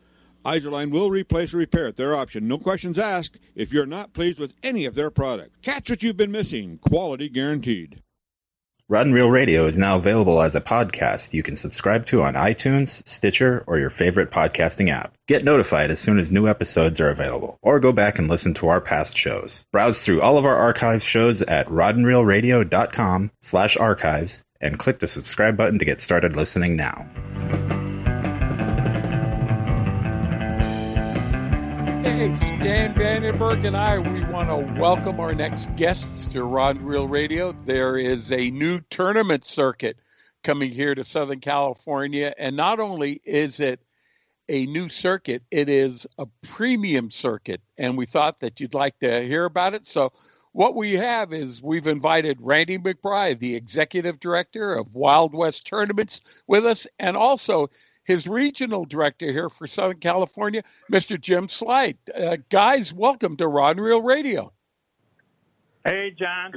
Izorline will replace or repair at their option. No questions asked if you're not pleased with any of their products. Catch what you've been missing. Quality guaranteed. Rod and Reel Radio is now available as a podcast you can subscribe to on iTunes, Stitcher, or your favorite podcasting app. Get notified as soon as new episodes are available, or go back and listen to our past shows. Browse through all of our archive shows at rodandreelradio.com slash archives and click the subscribe button to get started listening now. Hey, Dan Vandenberg and I, we want to welcome our next guests to Rod Reel Radio. There is a new tournament circuit coming here to Southern California. And not only is it a new circuit, it is a premium circuit. And we thought that you'd like to hear about it. So, what we have is we've invited Randy McBride, the executive director of Wild West Tournaments, with us, and also his regional director here for Southern California, Mr. Jim Slide. Uh, guys, welcome to Rod and Reel Radio. Hey, John.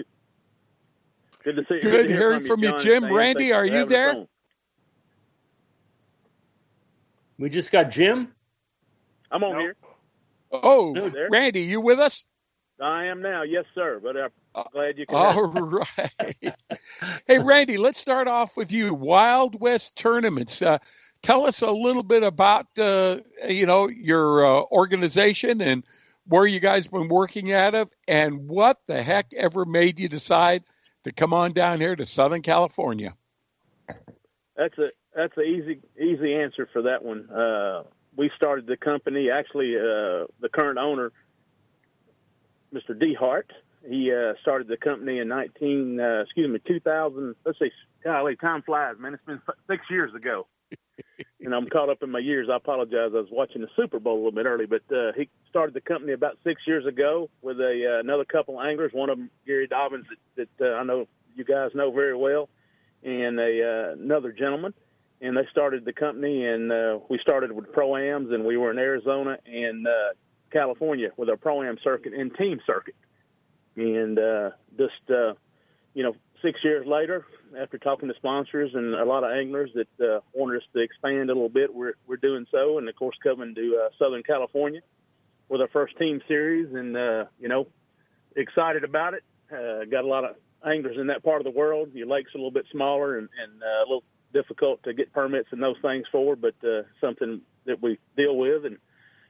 Good to see you. Good, Good to hearing from you, Jim. Thanks. Randy, Thanks are you there? We just got Jim. I'm on here. Oh, There. Randy, you with us? I am now. Yes, sir. But I'm glad you can. All right. hey, Randy, let's start off with you. Wild West Tournaments. Uh, tell us a little bit about uh, you know your uh, organization and where you guys been working out of, and what the heck ever made you decide to come on down here to Southern California? That's a that's an easy easy answer for that one. Uh, we started the company. Actually, uh, the current owner, Mr. DeHart, he uh, started the company in 19, uh, excuse me, 2000. Let's see, golly, time flies, man. It's been six years ago. And I'm caught up in my years. I apologize. I was watching the Super Bowl a little bit early, but uh, he started the company about six years ago with a uh, another couple anglers. One of them, Gary Dobbins, that, that uh, I know you guys know very well, and a uh, another gentleman. And they started the company, and uh, we started with pro-ams, and we were in Arizona and uh, California with our pro-am circuit and team circuit. And uh, just uh, you know, six years later, after talking to sponsors and a lot of anglers that uh, wanted us to expand a little bit, we're we're doing so, and of course coming to uh, Southern California with our first team series, and uh, you know, excited about it. Uh, got a lot of anglers in that part of the world. Your lake's a little bit smaller and, and uh, a little difficult to get permits and those things for, but uh, something that we deal with. And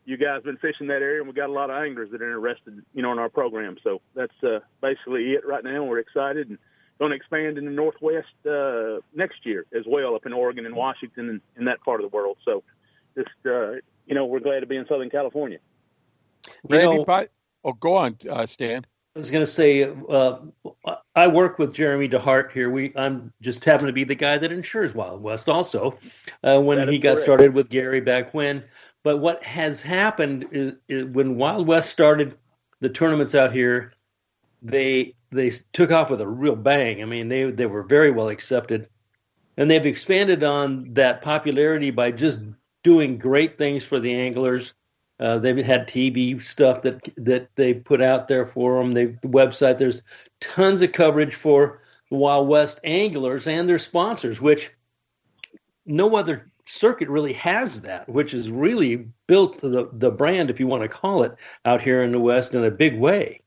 you guys been fishing that area, and we got a lot of anglers that are interested, you know, in our program. So that's uh, basically it right now. We're excited and going to expand in the Northwest uh, next year as well, up in Oregon and Washington and in that part of the world. So just, uh, you know, we're glad to be in Southern California. Randy, know, by, oh, go on, uh, Stan. I was going to say, uh, I work with Jeremy DeHart here. We, I'm just happen to be the guy that insures Wild West also. Uh, when he got correct. started with Gary back when, but what has happened is, is, when Wild West started the tournaments out here, they they took off with a real bang. I mean, they they were very well accepted, and they've expanded on that popularity by just doing great things for the anglers. Uh, they've had TV stuff that that they put out there for them. They the website. There's tons of coverage for the Wild West anglers and their sponsors, which no other circuit really has that, which is really built the the brand, if you want to call it, out here in the West in a big way.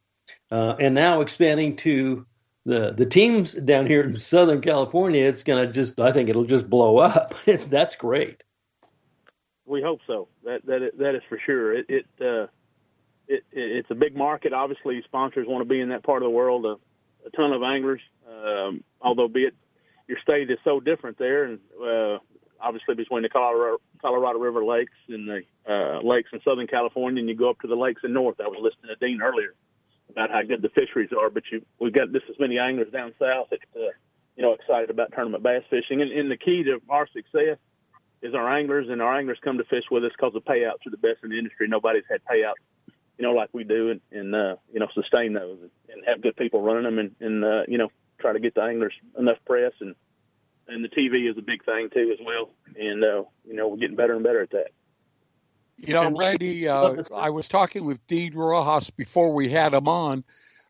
Uh, and now expanding to the the teams down here in Southern California, it's to just I think it'll just blow up. That's great we hope so. That that that is for sure. It it, uh, it it's a big market. Obviously, sponsors want to be in that part of the world. A, a ton of anglers, um, although be it your state is so different there, and uh, obviously between the Colorado, Colorado River lakes and the uh, lakes in Southern California, and you go up to the lakes in North. I was listening to Dean earlier about how good the fisheries are, but you we've got just as many anglers down south that uh, you know excited about tournament bass fishing, and, and the key to our success is our anglers, and our anglers come to fish with us because the payouts are the best in the industry. Nobody's had payouts, you know, like we do, and, and uh, you know, sustain those and, and have good people running them, and, and uh, you know, try to get the anglers enough press, and and the TV is a big thing too as well, and uh, you know, we're getting better and better at that. You know, Randy, uh, I was talking with Dean Rojas before we had him on,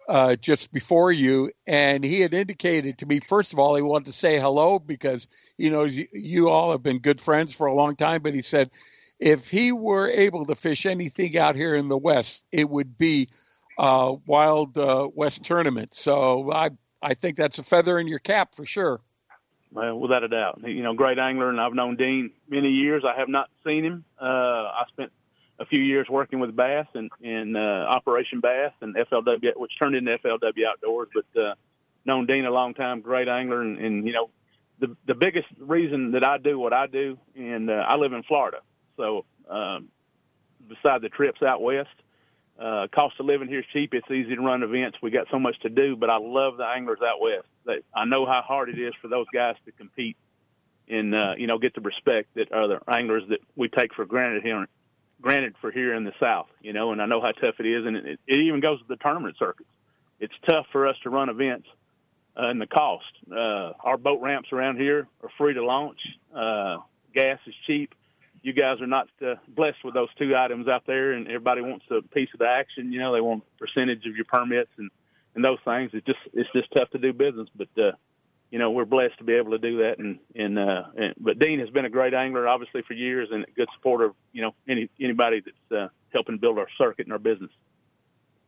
uh, just before you, and he had indicated to me, first of all, he wanted to say hello because you know you, you all have been good friends for a long time. But he said if he were able to fish anything out here in the West, it would be uh, Wild uh, West tournament. So I I think that's a feather in your cap for sure. Well, without a doubt, you know, great angler, and I've known Dean many years. I have not seen him. Uh, I spent a few years working with Bass and, and uh, Operation Bass and FLW, which turned into FLW Outdoors. But uh, known Dean a long time, great angler, and, and you know, the the biggest reason that I do what I do, and uh, I live in Florida, so um, beside the trips out west, uh, cost of living here is cheap. It's easy to run events. We got so much to do, but I love the anglers out west. They, I know how hard it is for those guys to compete and uh, you know get the respect that other anglers that we take for granted here granted for here in the South, you know, and I know how tough it is, and it, it even goes to the tournament circuits. It's tough for us to run events uh, and the cost. Uh, our boat ramps around here are free to launch. Uh, gas is cheap. You guys are not uh, blessed with those two items out there, and everybody wants a piece of the action. You know, they want a percentage of your permits and and those things. It's just it's just tough to do business, but uh, you know, we're blessed to be able to do that. And, and, uh, and, but Dean has been a great angler, obviously, for years and a good supporter of, you know, any, anybody that's uh, helping build our circuit and our business.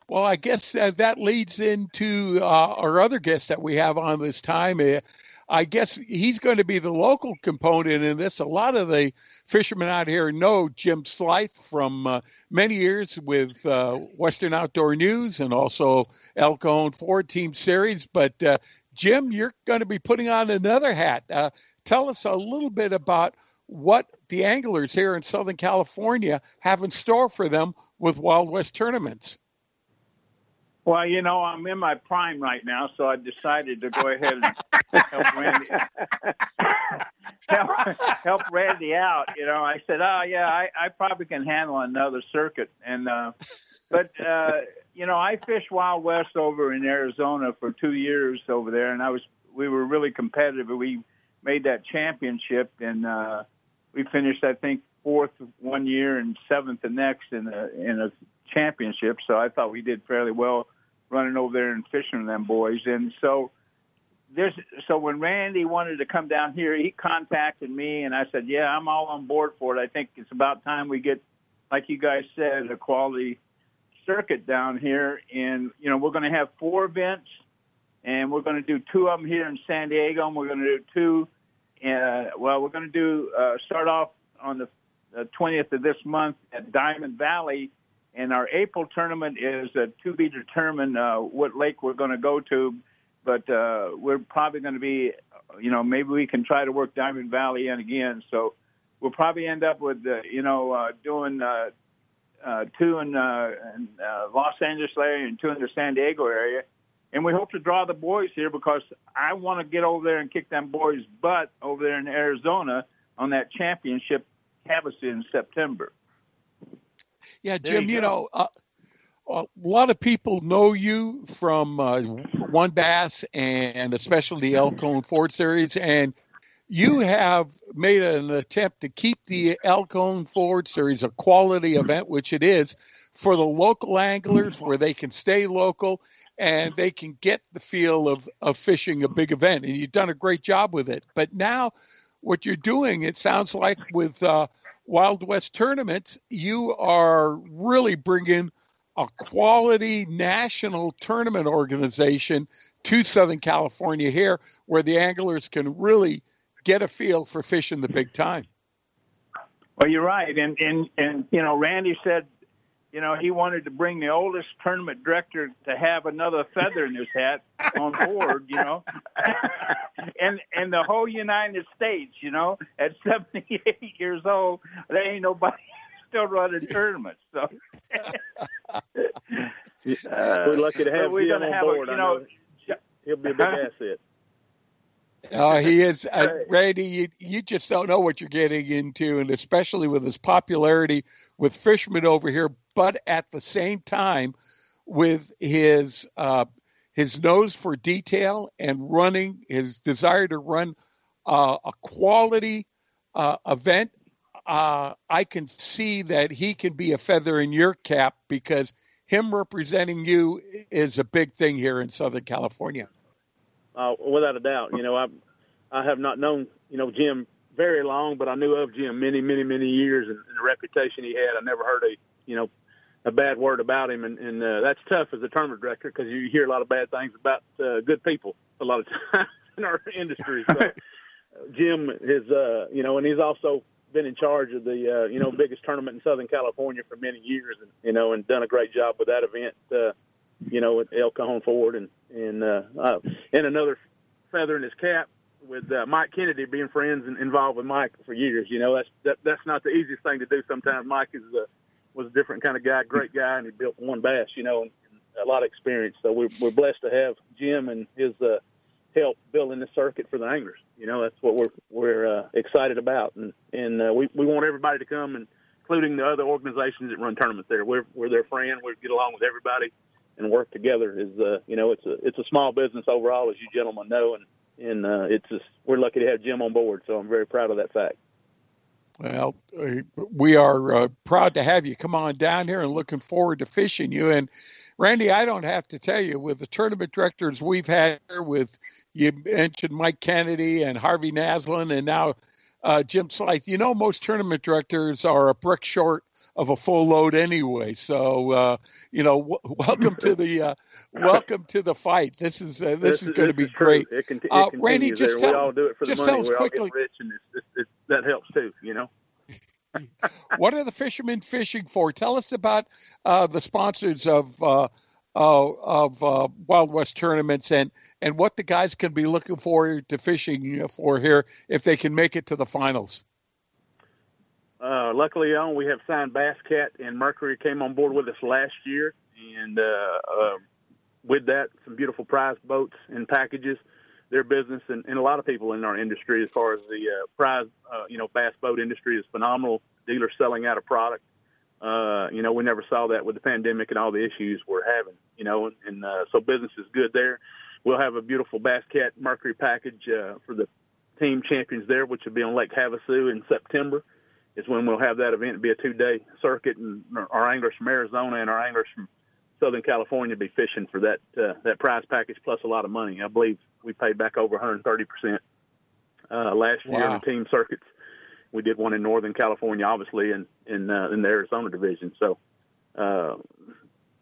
Well, I guess uh, that leads into uh, our other guest that we have on this time. Uh, I guess he's going to be the local component in this. A lot of the fishermen out here know Jim Slythe from uh, many years with uh, Western Outdoor News and also El Cajon Ford Team Series. But uh, Jim, you're going to be putting on another hat. Uh, tell us a little bit about what the anglers here in Southern California have in store for them with Wild West tournaments. Well, you know, I'm in my prime right now, so I decided to go ahead and help Randy help, help Randy out. You know, I said, "Oh yeah, I, I probably can handle another circuit." And uh, but uh, you know, I fished Wild West over in Arizona for two years over there, and I was we were really competitive. We made that championship, and uh, we finished, I think, fourth one year and seventh the next in a in a championship. So I thought we did fairly well running over there and fishing them boys. And so there's so when Randy wanted to come down here, he contacted me and I said, "Yeah, I'm all on board for it. I think it's about time we get, like you guys said, a quality circuit down here. And you know, we're going to have four events, and we're going to do two of them here in San Diego, and we're going to do two. Uh, well, we're going to do uh, start off on the 20th of this month at Diamond Valley and our April tournament is uh, to be determined uh, what lake we're going to go to, but uh, we're probably going to be, you know, maybe we can try to work Diamond Valley in again. So we'll probably end up with, uh, you know, uh, doing uh, uh, two in, uh, in uh, Los Angeles area and two in the San Diego area. And we hope to draw the boys here because I want to get over there and kick them boys' butt over there in Arizona on that championship Havasu in September. Yeah, Jim, you, you know, uh, a lot of people know you from uh, WON Bass and especially the El Cajon Ford Series, and you have made an attempt to keep the El Cajon Ford Series a quality event, which it is, for the local anglers where they can stay local and they can get the feel of, of fishing a big event. And you've done a great job with it. But now, what you're doing, it sounds like with uh, Wild West tournaments, you are really bringing a quality national tournament organization to Southern California here, where the anglers can really get a feel for fishing the big time. Well, you're right, and and and you know, Randy said you know, he wanted to bring the oldest tournament director to have another feather in his hat on board, you know, and and the whole United States, you know, at 78 years old, there ain't nobody still running tournaments. So uh, we're lucky to have him on board. A, you know, know, he'll be a big asset. Uh, he is, uh, Randy. You, you just don't know what you're getting into, and especially with his popularity with fishermen over here, but at the same time, with his uh, his nose for detail and running, his desire to run uh, a quality uh, event, uh, I can see that he can be a feather in your cap because him representing you is a big thing here in Southern California. Uh, without a doubt, you know I I have not known you know Jim very long, but I knew of Jim many, many, many years, and, and the reputation he had. I never heard a, you know, a bad word about him, and, and uh, that's tough as a tournament director because you hear a lot of bad things about uh, good people a lot of times in our industry. So Jim is, uh, you know, and he's also been in charge of the, uh, you know, biggest tournament in Southern California for many years, and you know, and done a great job with that event. Uh, you know, with El Cajon Ford, and and uh, uh, and another feather in his cap with uh, Mike Kennedy being friends and involved with Mike for years. You know, that's that, that's not the easiest thing to do. Sometimes Mike is a, was a different kind of guy, great guy, and he built WON Bass. You know, and, and a lot of experience. So we're we're blessed to have Jim and his uh, help building the circuit for the anglers. You know, that's what we're we're uh, excited about, and and uh, we we want everybody to come, and including the other organizations that run tournaments there. We're we're their friend. We get along with everybody and work together. Is uh, you know, it's a it's a small business overall, as you gentlemen know, and and uh, it's just we're lucky to have Jim on board. So I'm very proud of that fact. Well, uh, we are uh, proud to have you come on down here and looking forward to fishing you. And Randy, I don't have to tell you, with the tournament directors we've had here, with you mentioned Mike Kennedy and Harvey Naslin and now uh, Jim Slythe. You know, most tournament directors are a brick short of a full load anyway. So, uh, you know, w- welcome to the uh, welcome to the fight. This is uh, this, This is going to be great. It, conti- it uh, Randy, just there. tell we all do it for just the tell money. us we quickly. get rich, and it's, it's, it's, that helps too. You know. what are the fishermen fishing for? Tell us about uh, the sponsors of uh, uh, of uh, Wild West tournaments and and what the guys can be looking forward to fishing for here if they can make it to the finals. Uh, luckily on, we have signed Bass Cat and Mercury came on board with us last year, and uh, uh, with that, some beautiful prize boats and packages. Their business and, and a lot of people in our industry, as far as the uh, prize, you know, bass boat industry is phenomenal. Dealers selling out of product. Uh, you know, we never saw that with the pandemic and all the issues we're having. You know, and, and uh, so business is good there. We'll have a beautiful Bass Cat Mercury package uh, for the team champions there, which will be on Lake Havasu in September is when we'll have that event. Be a two-day circuit, and our anglers from Arizona and our anglers from Southern California be fishing for that uh, that prize package plus a lot of money. I believe we paid back over 130 percent uh, last year Wow. in the team circuits. We did one in Northern California, obviously, and in uh, in the Arizona division. So uh,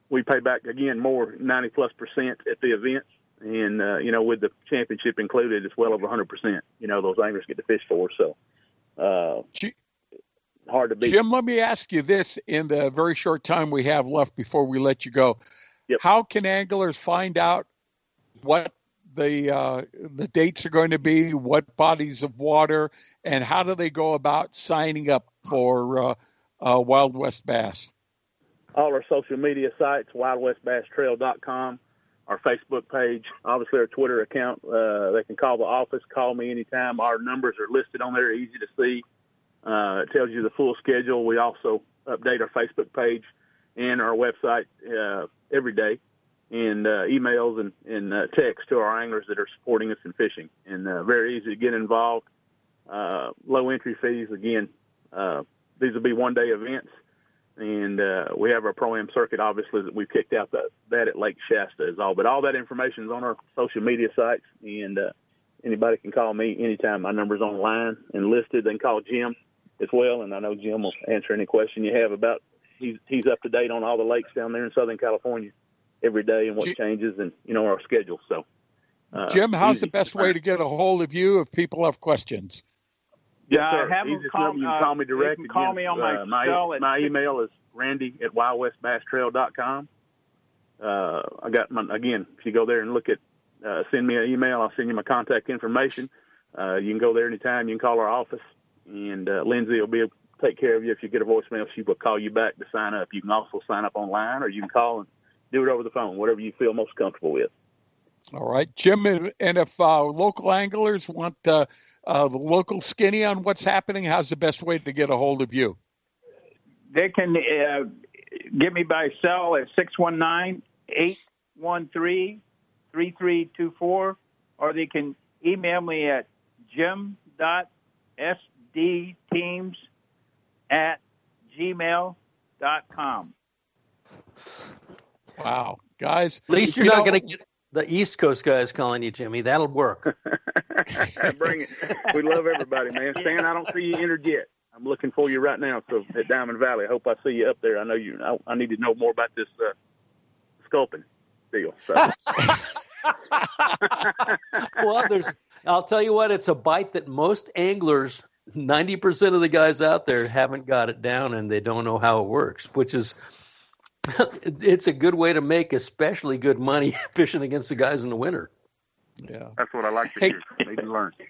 we paid back again more 90 plus percent at the events. And uh, you know, with the championship included, it's well over 100 percent. You know, those anglers get to fish for. So uh, hard to beat. Jim, let me ask you this in the very short time we have left before we let you go. How can anglers find out what the uh, the dates are going to be, what bodies of water, and how do they go about signing up for uh, uh, Wild West Bass? all our social media sites, wildwestbasstrail.com, our Facebook page, obviously our Twitter account. Uh, they can call the office, call me anytime. Our numbers are listed on there, easy to see. Uh, it tells you the full schedule. We also update our Facebook page and our website uh, every day, and uh, emails and, and uh, text to our anglers that are supporting us in fishing. And uh, very easy to get involved. Uh, low entry fees. Again, uh, these will be one day events and uh, we have our pro am circuit. Obviously, that we kicked out that that at Lake Shasta is all. But all that information is on our social media sites, and anybody can call me anytime. My number's online and listed. They can call Jim as well, and I know Jim will answer any question you have about. He's he's up to date on all the lakes down there in Southern California every day and what changes and you know our schedule. So, uh, Jim, how's easy. the best way to get a hold of you if people have questions? Yes, Uh, sir. have them call- number, you uh, can call me they direct. can call me on my uh, my, at my email is randy at wildwestbasstrail wildwestbasstrail.com. Uh, I got my, again, if you go there and look at, uh, send me an email, I'll send you my contact information. Uh, you can go there anytime. You can call our office and, uh, Lindsay will be able to take care of you. If you get a voicemail, she will call you back to sign up. You can also sign up online or you can call and do it over the phone, whatever you feel most comfortable with. All right, Jim, and and if uh, local anglers want uh, uh, the local skinny on what's happening, how's the best way to get a hold of you? They can uh, get me by cell at 619-813-3324, or they can email me at jim.sdteams at gmail.com. Wow, guys! At least you're you not going to get the East Coast guys calling you Jimmy. That'll work. Bring it. We love everybody, man. Stan, I don't see you entered yet. I'm looking for you right now. So at Diamond Valley, I hope I see you up there. I know you. I, I need to know more about this uh, sculpin deal. So well, there's. I'll tell you what. It's a bite that most anglers, ninety percent of the guys out there, haven't got it down, and they don't know how it works. Which is, it's a good way to make especially good money fishing against the guys in the winter. Yeah. that's what I like to Hey. hear. Need to learn.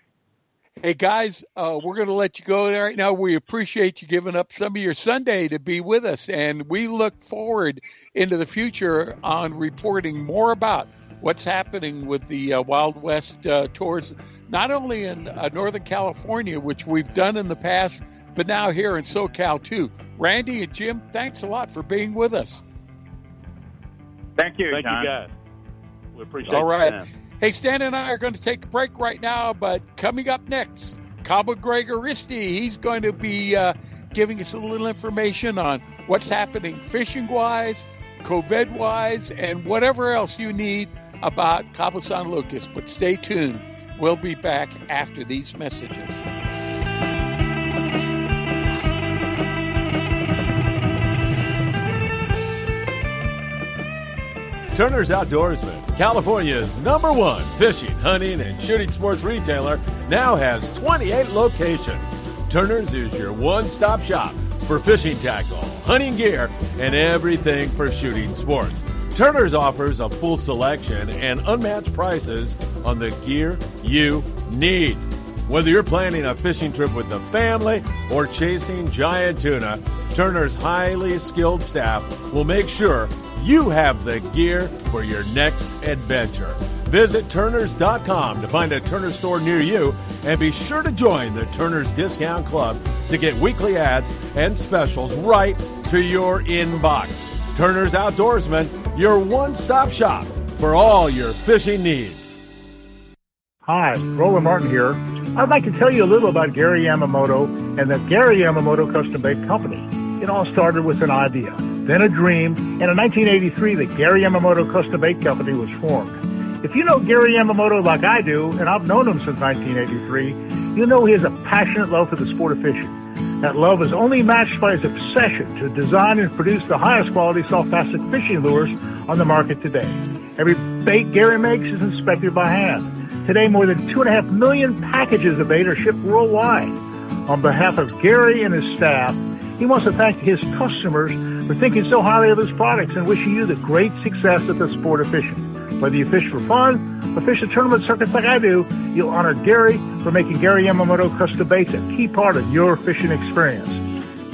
Hey guys, uh, we're going to let you go right now. We appreciate you giving up some of your Sunday to be with us, and we look forward into the future on reporting more about what's happening with the uh, Wild West uh, tours, not only in uh, Northern California, which we've done in the past, but now here in SoCal too. Randy and Jim, thanks a lot for being with us. Thank you, Thank John. you, guys. We appreciate it. All right. time. Hey, Stan and I are going to take a break right now, but coming up next, Cabo Gregoristi, he's going to be uh, giving us a little information on what's happening fishing wise, COVID wise, and whatever else you need about Cabo San Lucas. But stay tuned. We'll be back after these messages. Turner's Outdoorsman, California's number one fishing, hunting, and shooting sports retailer, now has 28 locations. Turner's is your one stop shop for fishing tackle, hunting gear, and everything for shooting sports. Turner's offers a full selection and unmatched prices on the gear you need. Whether you're planning a fishing trip with the family or chasing giant tuna, Turner's highly skilled staff will make sure you have the gear for your next adventure. Visit Turners.com to find a Turner store near you and be sure to join the Turner's Discount Club to get weekly ads and specials right to your inbox. Turner's Outdoorsman, your one stop shop for all your fishing needs. Hi, Roland Martin here. I'd like to tell you a little about Gary Yamamoto and the Gary Yamamoto Custom Bait Company. It all started with an idea, then a dream, and in 1983 the Gary Yamamoto Custom Bait Company was formed. If you know Gary Yamamoto like I do, and I've known him since 1983, you know he has a passionate love for the sport of fishing. That love is only matched by his obsession to design and produce the highest quality soft plastic fishing lures on the market today. Every bait Gary makes is inspected by hand. Today, more than two and a half million packages of bait are shipped worldwide. On behalf of Gary and his staff, he wants to thank his customers for thinking so highly of his products and wishing you the great success of the sport of fishing. Whether you fish for fun a tournament circuits like I do, you'll honor Gary for making Gary Yamamoto custom baits a key part of your fishing experience.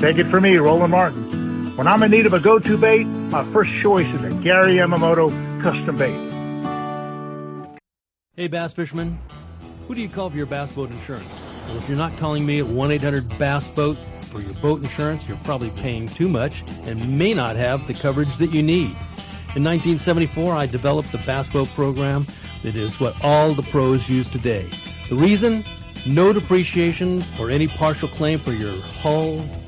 Take it from me, Roland Martin. When I'm in need of a go-to bait, my first choice is a Gary Yamamoto custom bait. Hey, bass fishermen. who do you call for your bass boat insurance? Well, if you're not calling me at 1 800 Bass Boat for your boat insurance, you're probably paying too much and may not have the coverage that you need. In 1974, I developed the Bass Boat program that is what all the pros use today. The reason? No depreciation or any partial claim for your hull,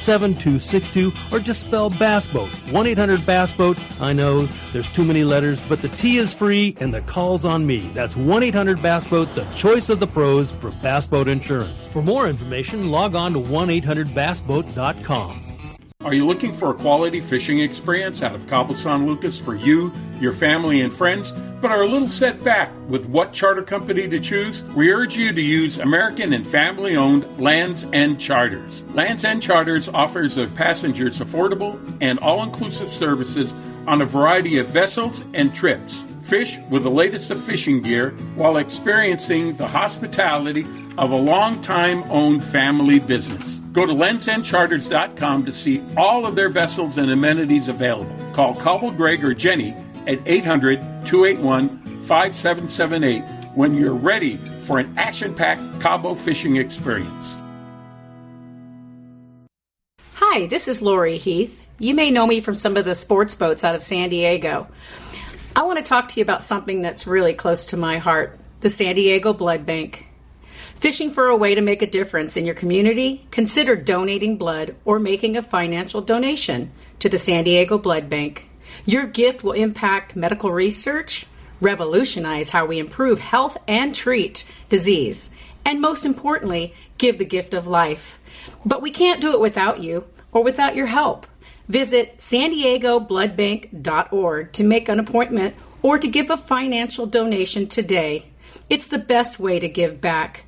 7262 or just spell Bass Boat. 1 800 Bass Boat. I know there's too many letters, but the T is free and the call's on me. That's 1 800 Bass Boat, the choice of the pros for bass boat insurance. For more information, log on to 1 800 bassboat.com. Are you looking for a quality fishing experience out of Cabo San Lucas for you, your family, and friends, but are a little set back with what charter company to choose? We urge you to use American and family owned Lands End Charters. Lands End Charters offers their passengers affordable and all inclusive services on a variety of vessels and trips. Fish with the latest of fishing gear while experiencing the hospitality of a long time owned family business. Go to landsendcharters.com to see all of their vessels and amenities available. Call Cabo Greg or Jenny at 800 281 5778 when you're ready for an action packed Cabo fishing experience. Hi, this is Lori Heath. You may know me from some of the sports boats out of San Diego. I want to talk to you about something that's really close to my heart the San Diego Blood Bank. Fishing for a way to make a difference in your community? Consider donating blood or making a financial donation to the San Diego Blood Bank. Your gift will impact medical research, revolutionize how we improve health and treat disease, and most importantly, give the gift of life. But we can't do it without you or without your help. Visit san to make an appointment or to give a financial donation today. It's the best way to give back.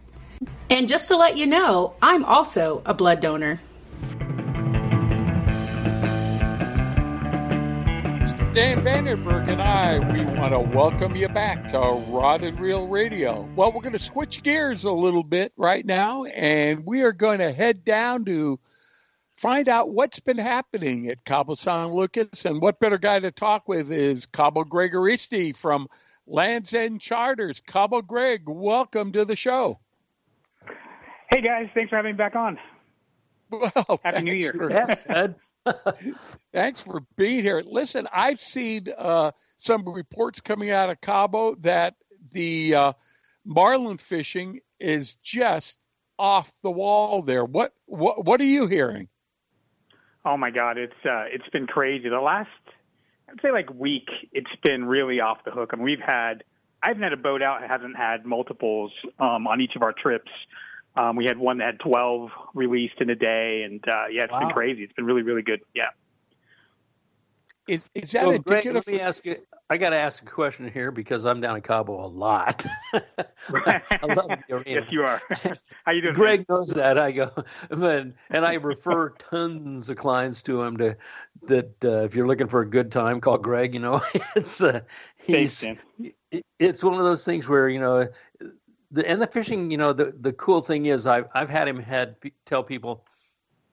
And just to let you know, I'm also a blood donor. Dan Vanderberg and I, we want to welcome you back to Rod and Reel Radio. Well, we're going to switch gears a little bit right now, and we are going to head down to find out what's been happening at Cabo San Lucas. And what better guy to talk with is Cabo Gregoristi from Lands End Charters. Cabo Greg, welcome to the show. Hey guys, thanks for having me back on. Well, Happy New Year. for- Yeah, Thanks for being here. Listen, I've seen uh, some reports coming out of Cabo that the uh, marlin fishing is just off the wall there. What what what are you hearing? Oh my God, it's uh, it's been crazy. The last I'd say like week, it's been really off the hook. I mean, we've had I haven't had a boat out that hasn't had multiples um, on each of our trips. Um, we had one that had 12 released in a day, and uh, yeah, it's Wow. been crazy. It's been really, really good. Yeah. Is is So, Greg, let me ask you. I got to ask a question here because I'm down in Cabo a lot. I love the arena. yes, you are. How you doing? Greg knows that. I go, but, and I refer tons of clients to him to that. Uh, if you're looking for a good time, call Greg. You know, it's uh, he's Thanks, it's one of those things where you know the and the fishing. You know, the the cool thing is I've I've had him had tell people.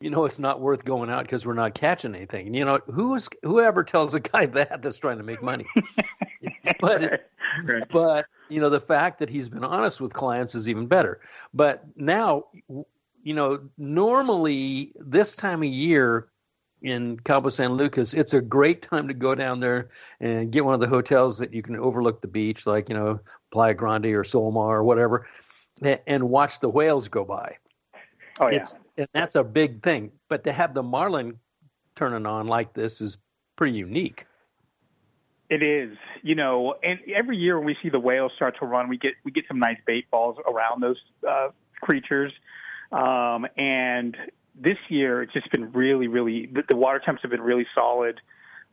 You know, it's not worth going out because we're not catching anything. And you know, who's whoever tells a guy that that's trying to make money. but but you know the fact that he's been honest with clients is even better but now you know normally this time of year in Cabo San Lucas it's a great time to go down there and get one of the hotels that you can overlook the beach like you know Playa Grande or Solmar or whatever and watch the whales go by. Oh yeah. it's, and that's a big thing but to have the marlin turning on like this is pretty unique. It is, you know, and every year when we see the whales start to run, we get we get some nice bait balls around those uh, creatures, um, and this year it's just been really, really the, the water temps have been really solid,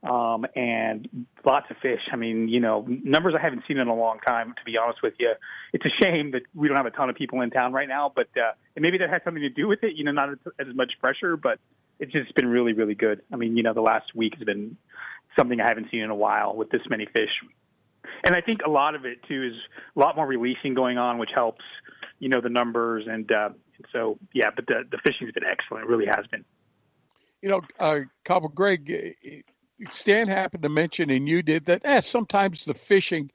um, and lots of fish. I mean, you know, numbers I haven't seen in a long time. To be honest with you, it's a shame that we don't have a ton of people in town right now, but uh, and maybe that has something to do with it. You know, not as, much pressure, but it's just been really, really good. I mean, you know, the last week has been something I haven't seen in a while with this many fish. And I think a lot of it too is a lot more releasing going on, which helps, you know, the numbers. And, uh, so, yeah, but the, the fishing's been excellent. It really has been. You know, uh, Cabo Greg, Stan happened to mention, and you did that. Eh, sometimes the fishing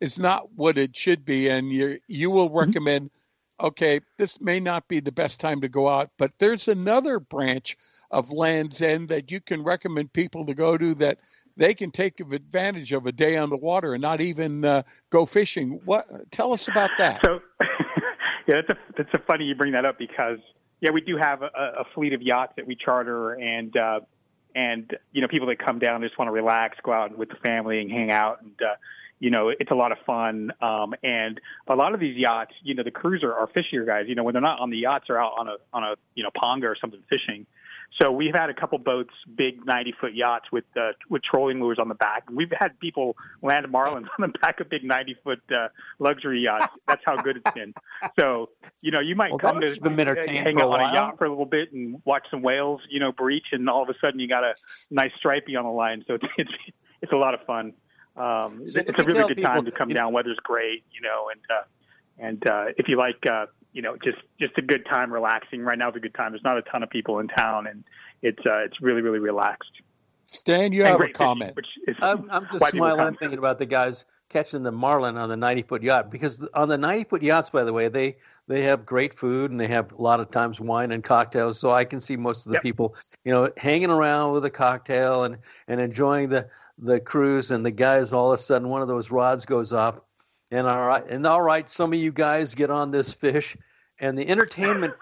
is not what it should be, and you you will recommend. Okay, this may not be the best time to go out, but there's another branch of Land's End that you can recommend people to go to that they can take advantage of a day on the water and not even uh, go fishing. What? Tell us about that. So, yeah, that's a, that's a funny you bring that up because, yeah, we do have a, a fleet of yachts that we charter and, uh, and, you know, people that come down just want to relax, go out with the family and hang out. And, uh, you know, it's a lot of fun. Um, and a lot of these yachts, you know, the crews are, are fishier guys. You know, when they're not on the yachts, they're out on a on a you know ponga or something fishing. So we've had a couple boats, big 90 foot yachts with uh, with trolling lures on the back. We've had people land marlins on the back of big 90 foot uh, luxury yachts. That's how good it's been. So you know, you might Well, come to entertained hang out on a yacht for a little bit and watch some whales, you know, breach, and all of a sudden you got a nice stripey on the line. So it's it's, it's a lot of fun. Um, So it's a really good time to come down. Weather's great, you know, and uh, and uh, if you like, uh, you know, just just a good time relaxing. Right now is a good time. There's not a ton of people in town, and it's uh, it's really really relaxed. Stan, you And have a great fishing, comment. which is I'm, I'm just why people smiling thinking about the guys catching the marlin on the 90 foot yacht because on the 90 foot yachts, by the way, they they have great food and they have a lot of times wine and cocktails. So I can see most of the people, you know, hanging around with a cocktail and and enjoying the the cruise. And the guys, all of a sudden, one of those rods goes off, and all right, and all right, some of you guys get on this fish, and the entertainment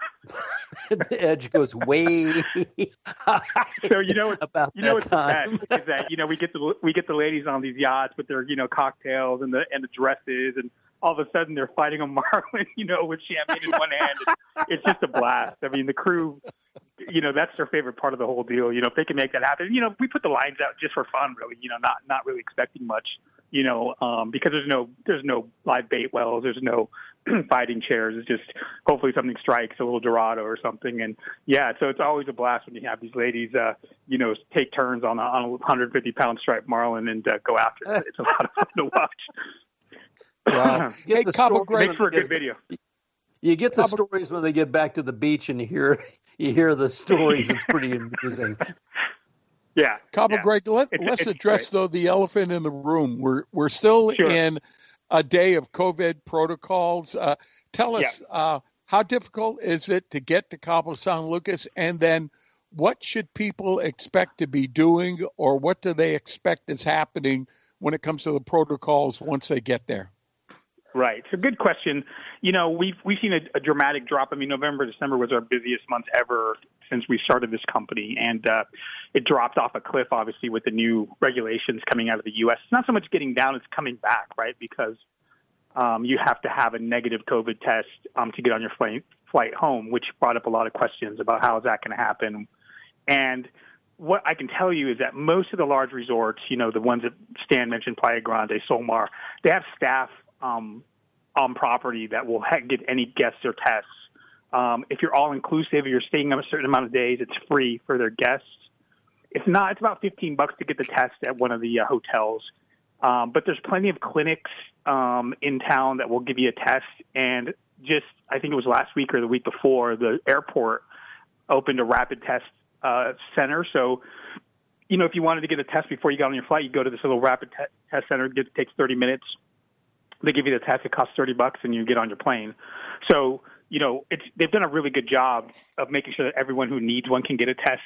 edge goes way so you know about you know what's time. the best is that you know we get the we get the ladies on these yachts with their you know cocktails and the and the dresses and all of a sudden they're fighting a marlin you know with champagne in one hand it's just a blast i mean the crew you know that's their favorite part of the whole deal. You know if they can make that happen you know we put the lines out just for fun really you know not not really expecting much you know um because there's no there's no live bait wells there's no fighting chairs. It's just hopefully something strikes a little dorado or something. And yeah so it's always a blast when you have these ladies uh you know take turns on a, on a 150 pound striped marlin and uh, go after it. It's a lot of fun to watch. Wow. Hey, the Cabo story- Greg- makes for a good video. You get the stories when they get back to the beach and you hear you hear the stories. It's pretty amusing. Yeah, Cabo yeah. Greg, let, It's- let's it's address though the elephant in the room. We're we're still Sure. in a day of COVID protocols. Uh, tell us uh, how difficult is it to get to Cabo San Lucas, and then what should people expect to be doing, or what do they expect is happening when it comes to the protocols once they get there? Right. A good question. You know, we've we've seen a, a dramatic drop. I mean, November, December was our busiest month ever since we started this company, and uh, it dropped off a cliff, obviously, with the new regulations coming out of the U.S. It's not so much getting down; it's coming back, right? Because um, you have to have a negative COVID test um, to get on your flight flight home, which brought up a lot of questions about how is that going to happen. And what I can tell you is that most of the large resorts, you know, the ones that Stan mentioned, Playa Grande, Solmar, they have staff um, on property that will get any guests or tests. Um, if you're all inclusive, you're staying on a certain amount of days, it's free for their guests. If not, it's about 15 bucks to get the test at one of the uh, hotels. Um, but there's plenty of clinics um, in town that will give you a test. And just, I think it was last week or the week before, the airport opened a rapid test uh, center. So, you know, if you wanted to get a test before you got on your flight, you go to this little rapid te- test center. It takes 30 minutes. They give you the test. It costs 30 bucks, and you get on your plane. So, you know, it's they've done a really good job of making sure that everyone who needs one can get a test.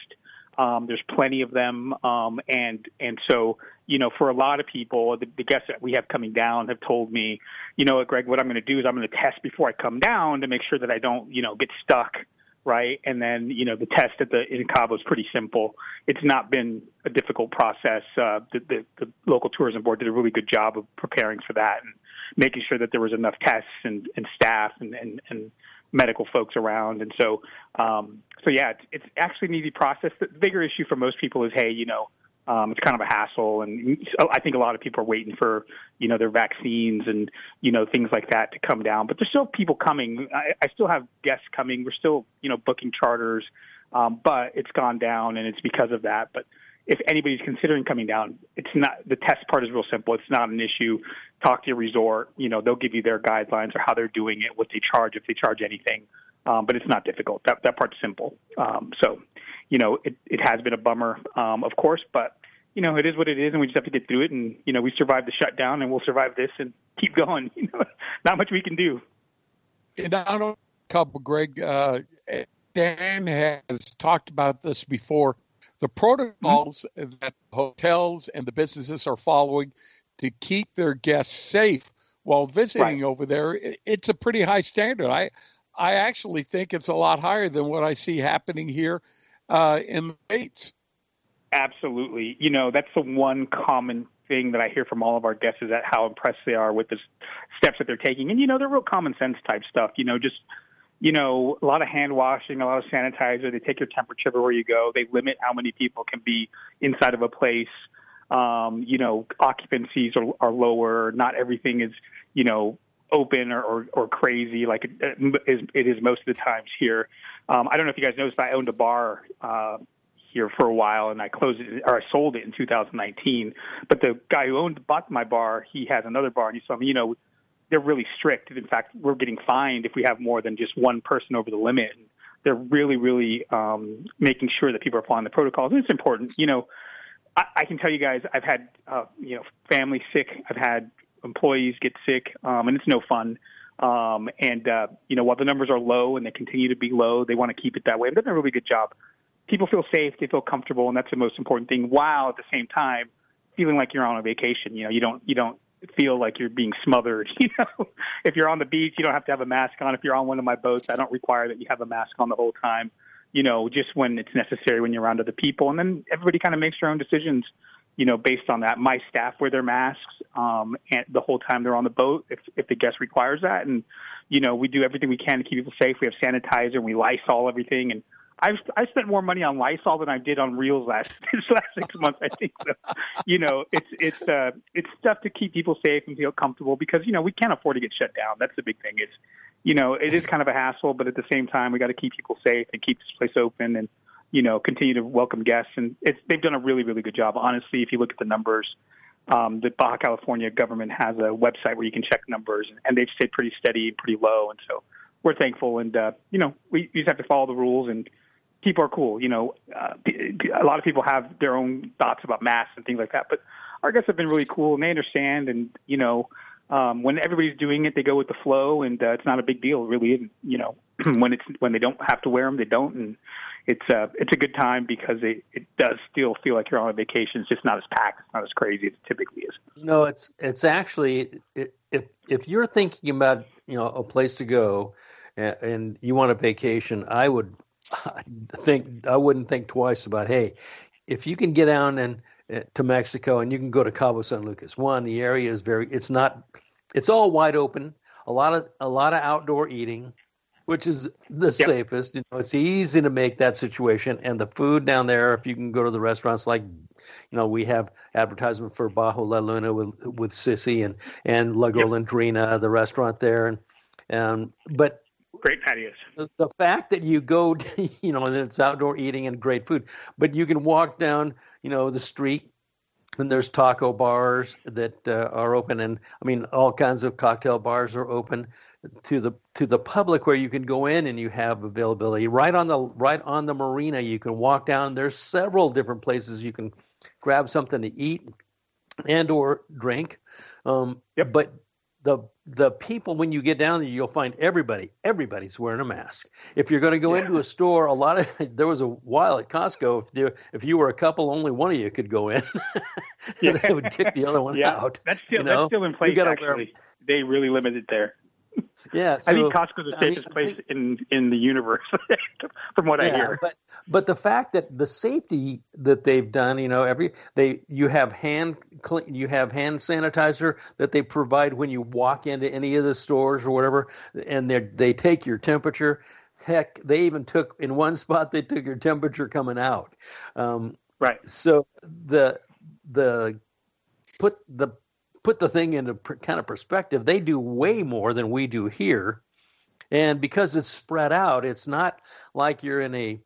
Um, there's plenty of them, um, and and so you know, for a lot of people, the, the guests that we have coming down have told me, you know, Greg, what I'm going to do is I'm going to test before I come down to make sure that I don't, you know, get stuck right? And then you know the test at the in Cabo is pretty simple. It's not been a difficult process. Uh, the, the, the local tourism board did a really good job of preparing for that and making sure that there was enough tests and, and staff and, and, and medical folks around. And so, um, so yeah, it's, it's actually an easy process. The bigger issue for most people is, hey, you know, um, it's kind of a hassle, and I think a lot of people are waiting for you know their vaccines and you know things like that to come down. But there's still people coming. I, I still have guests coming. We're still you know booking charters, um, but it's gone down, and it's because of that. But if anybody's considering coming down, it's not the test part is real simple. It's not an issue. Talk to your resort. You know they'll give you their guidelines or how they're doing it, what they charge if they charge anything. Um, but it's not difficult. That that part's simple. Um, so, you know, it, it has been a bummer, um, of course, but you know, it is what it is, and we just have to get through it. And you know, we survived the shutdown, and we'll survive this and keep going. You know, not much we can do. And I don't couple, Greg. Uh, Dan has talked about this before. The protocols mm-hmm. that hotels and the businesses are following to keep their guests safe while visiting right. over there, it's a pretty high standard. I I actually think it's a lot higher than what I see happening here uh, in the states. Absolutely. You know, that's the one common thing that I hear from all of our guests is that how impressed they are with the steps that they're taking. And, you know, they're real common sense type stuff, you know, just, you know, a lot of hand washing, a lot of sanitizer. They take your temperature everywhere you go. They limit how many people can be inside of a place. Um, you know, occupancies are, are lower. Not everything is, you know, open or, or, or crazy like it is, it is most of the times here. Um, I don't know if you guys noticed, I owned a bar uh, here for a while, and I closed it or I sold it in 2019. But the guy who owned bought my bar, he has another bar, and he me, you know, they're really strict. In fact, we're getting fined if we have more than just one person over the limit. They're really, really um, making sure that people are following the protocols. It's important, you know. I, I can tell you guys, I've had uh, you know family sick. I've had employees get sick, um, and it's no fun. Um, and uh, you know, while the numbers are low and they continue to be low, they want to keep it that way. They've done a really good job people feel safe, they feel comfortable, and that's the most important thing. While at the same time feeling like you're on a vacation, you know, you don't you don't feel like you're being smothered. You know, if you're on the beach, you don't have to have a mask on. If you're on one of my boats, I don't require that you have a mask on the whole time. You know, just when it's necessary when you're around other people, and then everybody kind of makes their own decisions. You know, based on that, my staff wear their masks um, and the whole time they're on the boat, if if the guest requires that, and you know, we do everything we can to keep people safe. We have sanitizer, and we Lysol everything, and I've I spent more money on Lysol than I did on Reels last this last six months. I think so. You know, it's it's uh it's stuff to keep people safe and feel comfortable because you know we can't afford to get shut down. That's the big thing. It's you know it is kind of a hassle, but at the same time we got to keep people safe and keep this place open and you know continue to welcome guests. And it's they've done a really really good job. Honestly, if you look at the numbers. Um, the Baja California government has a website where you can check numbers, and they've stayed pretty steady pretty low. And so we're thankful. And uh, you know, we, we just have to follow the rules and people are cool. You know, uh, a lot of people have their own thoughts about masks and things like that, but our guests have been really cool and they understand. And you know, um, when everybody's doing it, they go with the flow, and uh, it's not a big deal, really. And, You know, when it's when they don't have to wear them, they don't, and it's uh, it's a good time because it, it does still feel like you're on a vacation. It's just not as packed, it's not as crazy as it typically is. No, it's it's actually it, if if you're thinking about you know a place to go and you want a vacation, I would think I wouldn't think twice about hey, if you can get down and uh, to Mexico and you can go to Cabo San Lucas. One, the area is very it's not it's all wide open. A lot of a lot of outdoor eating, which is the yep. safest. You know, it's easy to make that situation. And the food down there, if you can go to the restaurants like you know, we have advertisement for Bajo La Luna with with Sissy and and La Golondrina, yep. the restaurant there, and and but great patios. The, the fact that you go, you know, and it's outdoor eating and great food, but you can walk down, you know, the street and there's taco bars that uh, are open, and I mean all kinds of cocktail bars are open to the to the public where you can go in and you have availability right on the right on the marina. You can walk down. There's several different places you can grab something to eat and or drink. Um, yep. But the the people when you get down there, you'll find everybody everybody's wearing a mask. If you're going to go yeah. into a store, a lot of there was a while at Costco if there, if you were a couple, only one of you could go in. yeah. they would kick the other one yeah. out. That's still you know? that's still in place. Actually, wear, they really limited there. Yeah, so, I think Costco's the safest I mean, place in in the universe, from what yeah, I hear. But but the fact that the safety that they've done, you know, every they you have hand you have hand sanitizer that they provide when you walk into any of the stores or whatever, and they they take your temperature. Heck, they even took in one spot they took your temperature coming out. Um, right. So the the put the put the thing into kind of perspective, they do way more than we do here. And because it's spread out, it's not like you're in a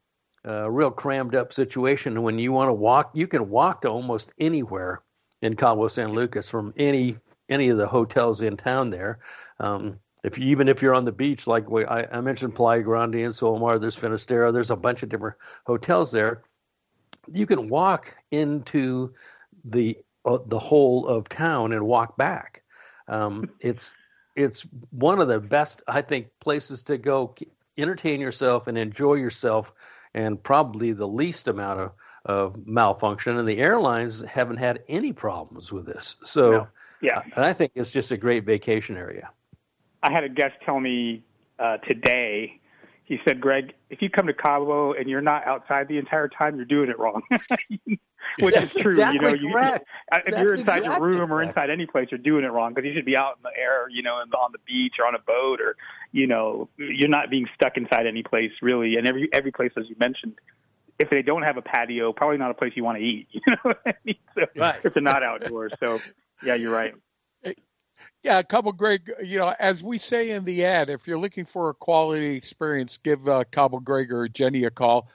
uh, real crammed up situation. When you want to walk, you can walk to almost anywhere in Cabo San Lucas from any any of the hotels in town there. Um, if you, even if you're on the beach, like we, I, I, mentioned Playa Grande and Solomar, there's Finisterre, there's a bunch of different hotels there. You can walk into the uh, the whole of town and walk back. Um, it's it's one of the best, I think, places to go entertain yourself and enjoy yourself, and probably the least amount of, of malfunction. And the airlines haven't had any problems with this. So, no. yeah, I think it's just a great vacation area. I had a guest tell me uh, today he said, Greg, if you come to Cabo and you're not outside the entire time, you're doing it wrong. Which That's is true. Exactly you know, you, correct. if That's you're inside exactly your room or inside any place, you're doing it wrong because you should be out in the air, you know, on the beach or on a boat or, you know, you're not being stuck inside any place really. And every every place, as you mentioned, if they don't have a patio, probably not a place you want to eat. You know what I mean? So, Right. If they're not outdoors. So, yeah, you're right. Yeah, a couple Greg, you know, as we say in the ad, if you're looking for a quality experience, give uh, Cabo Greg or Jenny a call.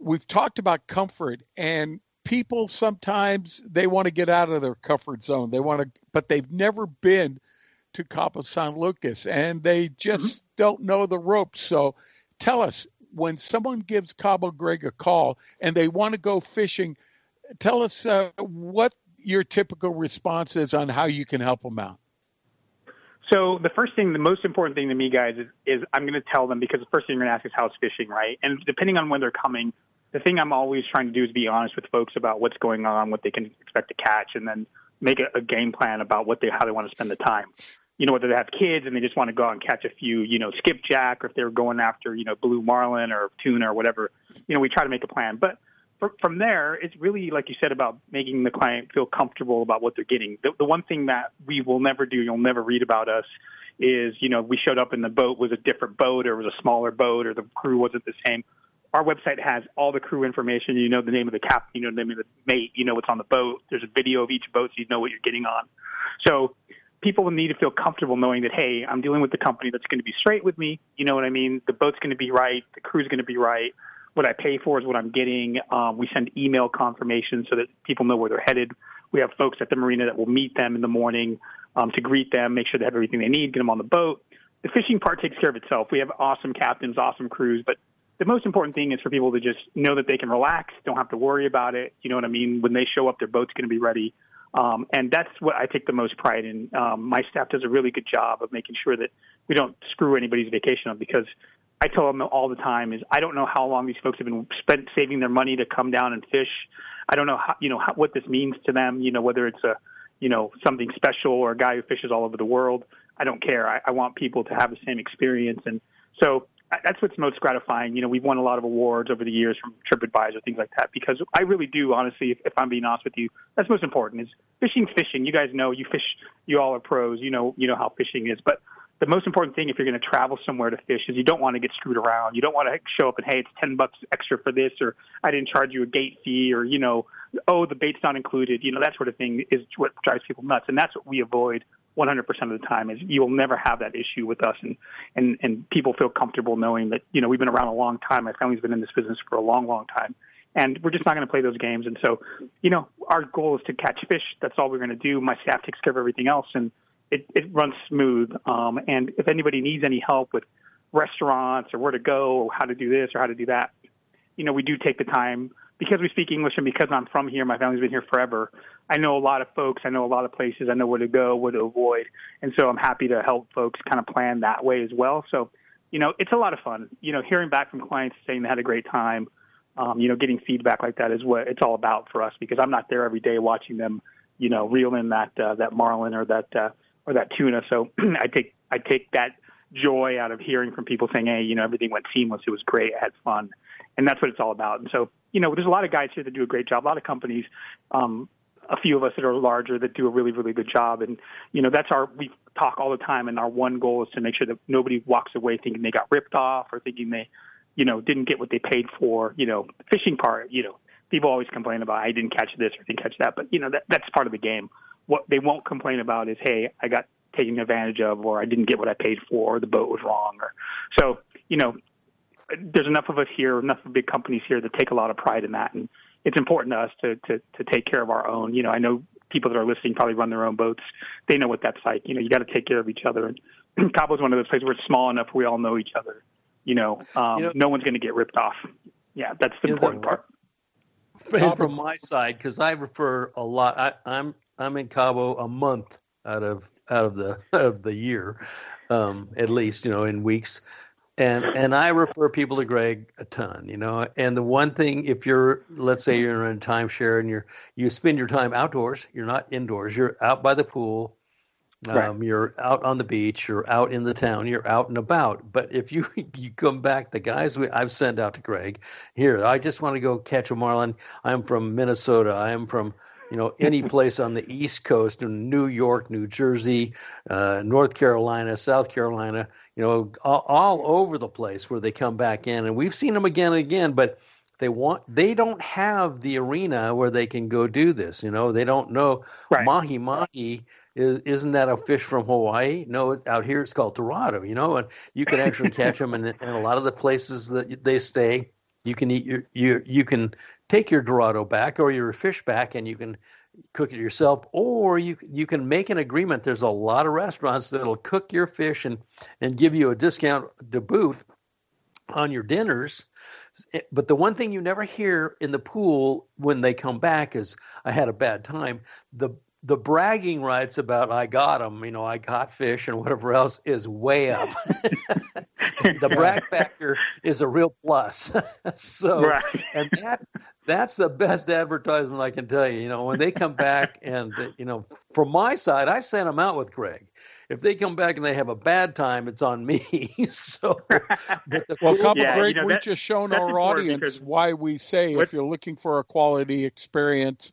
We've talked about comfort, and people sometimes they want to get out of their comfort zone. They want to, but they've never been to Cabo San Lucas, and they just don't know the ropes. So, tell us when someone gives Cabo Greg a call and they want to go fishing, tell us uh, what your typical response is on how you can help them out. So the first thing, the most important thing to me, guys, is, is I'm going to tell them because the first thing you're going to ask is how's fishing, right? And depending on when they're coming, the thing I'm always trying to do is be honest with folks about what's going on, what they can expect to catch, and then make a, a game plan about what they how they want to spend the time. You know, whether they have kids and they just want to go out and catch a few, you know, skipjack, or if they're going after, you know, blue marlin or tuna or whatever. You know, we try to make a plan, but from there, it's really like you said about making the client feel comfortable about what they're getting. The, the one thing that we will never do, you'll never read about us, is you know we showed up and the boat was a different boat or was a smaller boat or the crew wasn't the same. Our website has all the crew information. You know the name of the captain, you know the name of the mate, you know what's on the boat. There's a video of each boat, so you know what you're getting on. So people need to feel comfortable knowing that hey, I'm dealing with the company that's going to be straight with me. You know what I mean? The boat's going to be right, the crew's going to be right what I pay for is what I'm getting. Um, we send email confirmation so that people know where they're headed. We have folks at the marina that will meet them in the morning um, to greet them, make sure they have everything they need, get them on the boat. The fishing part takes care of itself. We have awesome captains, awesome crews, but the most important thing is for people to just know that they can relax, don't have to worry about it. You know what I mean? When they show up, their boat's going to be ready. Um, and that's what I take the most pride in. Um, my staff does a really good job of making sure that we don't screw anybody's vacation up because I tell them all the time is I don't know how long these folks have been spent saving their money to come down and fish. I don't know how you know how, what this means to them. You know whether it's a you know, something special or a guy who fishes all over the world. I don't care. I, I want people to have the same experience. And so uh, that's what's most gratifying. You know, we've won a lot of awards over the years from TripAdvisor, things like that, because I really do, honestly, if, if I'm being honest with you, that's most important is fishing, fishing. You guys know you fish, you all are pros. You know, you know how fishing is, but the most important thing if you're going to travel somewhere to fish is you don't want to get screwed around. You don't want to show up and hey, it's ten bucks extra for this, or I didn't charge you a gate fee, or you know, oh the bait's not included. You know that sort of thing is what drives people nuts, and that's what we avoid 100% of the time. Is you will never have that issue with us, and and and people feel comfortable knowing that you know we've been around a long time. My family's been in this business for a long, long time. And we're just not going to play those games. And so, you know, our goal is to catch fish. That's all we're going to do. My staff takes care of everything else. And it, it runs smooth. Um, and if anybody needs any help with restaurants or where to go or how to do this or how to do that, you know, we do take the time because we speak English and because I'm from here, my family's been here forever. I know a lot of folks. I know a lot of places. I know where to go, where to avoid. And so I'm happy to help folks kind of plan that way as well. So, you know, it's a lot of fun. You know, hearing back from clients saying they had a great time, um, you know, getting feedback like that is what it's all about for us because I'm not there every day watching them, you know, reel in that, uh, that marlin or that, uh, or that tuna. So I take I take that joy out of hearing from people saying, "Hey, you know, everything went seamless. It was great. I had fun," and that's what it's all about. And so, you know, there's a lot of guys here that do a great job. A lot of companies, um, a few of us that are larger that do a really really good job. And you know, that's our we talk all the time, and our one goal is to make sure that nobody walks away thinking they got ripped off or thinking they, you know, didn't get what they paid for. You know, the fishing part, you know. People always complain about I didn't catch this or didn't catch that, but you know that that's part of the game what they won't complain about is, hey, I got taken advantage of, or I didn't get what I paid for, or the boat was wrong, or so. You know, there's enough of us here, enough of big companies here that take a lot of pride in that, and it's important to us to to to take care of our own. You know, I know people that are listening probably run their own boats. They know what that's like. You know, you got to take care of each other. And Cabo is one of those places where it's small enough we all know each other. You know, um, you know no one's going to get ripped off. Yeah, that's the important part. And from my side, because I refer a lot, I, I'm I'm in Cabo a month out of out of the of the year, um, at least you know in weeks, and and I refer people to Greg a ton, you know. And the one thing, if you're let's say you're in a timeshare and you're you spend your time outdoors, you're not indoors, you're out by the pool. Um, right. You're out on the beach. You're out in the town. You're out and about. But if you you come back, the guys we, I've sent out to Greg here, I just want to go catch a marlin. I'm from Minnesota. I am from you know, any place on the East Coast, in New York, New Jersey, uh, North Carolina, South Carolina, you know, all, all, over the place where they come back in, and we've seen them again and again, but they want they don't have the arena where they can go do this. You know, they don't know right. mahi mahi. Is, isn't that a fish from Hawaii? No, out here it's called dorado. You know, and you can actually catch them in, in a lot of the places that they stay. You can eat your you you can take your dorado back or your fish back and you can cook it yourself or you you can make an agreement. There's a lot of restaurants that'll cook your fish and and give you a discount to boot on your dinners. Eh, but the one thing you never hear in the pool when they come back is i had a bad time. The the bragging rights about I got them, you know, I got fish and whatever else is way up. the brag factor is a real plus. so, right. and that that's the best advertisement I can tell you. You know, when they come back and you know, from my side, I sent them out with Greg. If they come back and they have a bad time, it's on me. so, well, Cabo yeah, Greg, you know, we've just shown our audience why we say what, if you're looking for a quality experience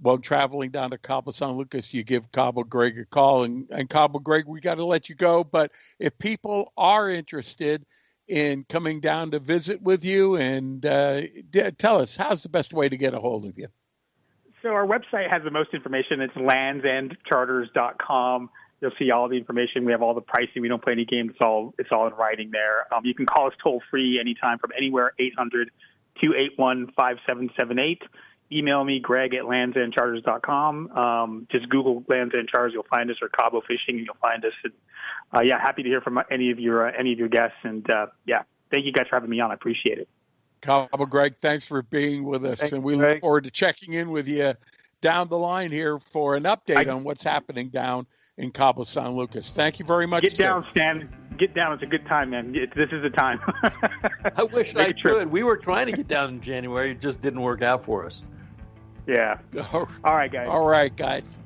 while traveling down to Cabo San Lucas, you give Cabo Greg a call. And, and Cabo Greg, we got to let you go. But if people are interested in coming down to visit with you, and uh, d- tell us, how's the best way to get a hold of you? So our website has the most information. It's landsendcharters.com. You'll see all the information. We have all the pricing. We don't play any games. It's all it's all in writing there. Um, you can call us toll free anytime from anywhere 800 281 5778 email me, greg at landsendcharters.com. Um, just Google Lands End Charters, you'll find us, or Cabo Fishing, and you'll find us. And, uh, yeah, happy to hear from any of your uh, any of your guests. And uh, yeah, thank you guys for having me on. I appreciate it. Cabo Greg, thanks for being with us, thanks, and we Greg. look forward to checking in with you down the line here for an update I, on what's happening down in Cabo San Lucas. Thank you very much. Get down, Stan. Get down. It's a good time, man. this is the time. I wish Make I could. We were trying to get down in January. It just didn't work out for us. Yeah. All right, guys. All right, guys.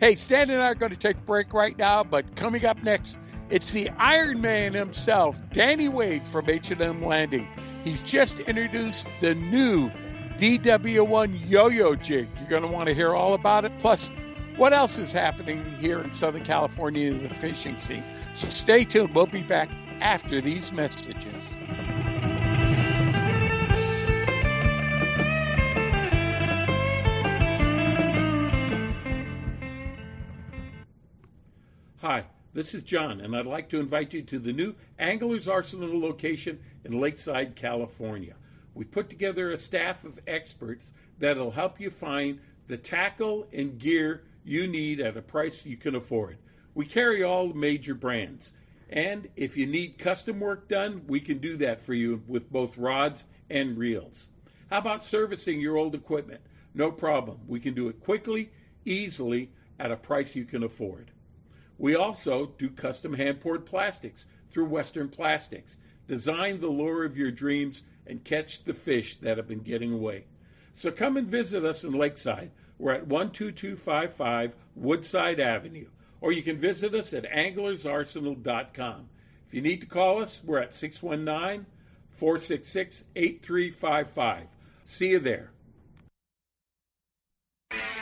Hey, Stan and I are going to take a break right now, but coming up next, it's the Iron Man himself, Danny Wade from H&M Landing. He's just introduced the new DW1 yo-yo jig. You're going to want to hear all about it. Plus, what else is happening here in Southern California in the fishing scene? So stay tuned. We'll be back after these messages. Hi, this is John, and I'd like to invite you to the new Anglers Arsenal location in Lakeside, California. We've put together a staff of experts that'll help you find the tackle and gear you need at a price you can afford. We carry all major brands, and if you need custom work done, we can do that for you with both rods and reels. How about servicing your old equipment? No problem. We can do it quickly, easily, at a price you can afford. We also do custom hand poured plastics through Western Plastics. Design the lure of your dreams and catch the fish that have been getting away. So come and visit us in Lakeside. We're at 12255 Woodside Avenue. Or you can visit us at anglersarsenal.com. If you need to call us, we're at 619 466 8355. See you there.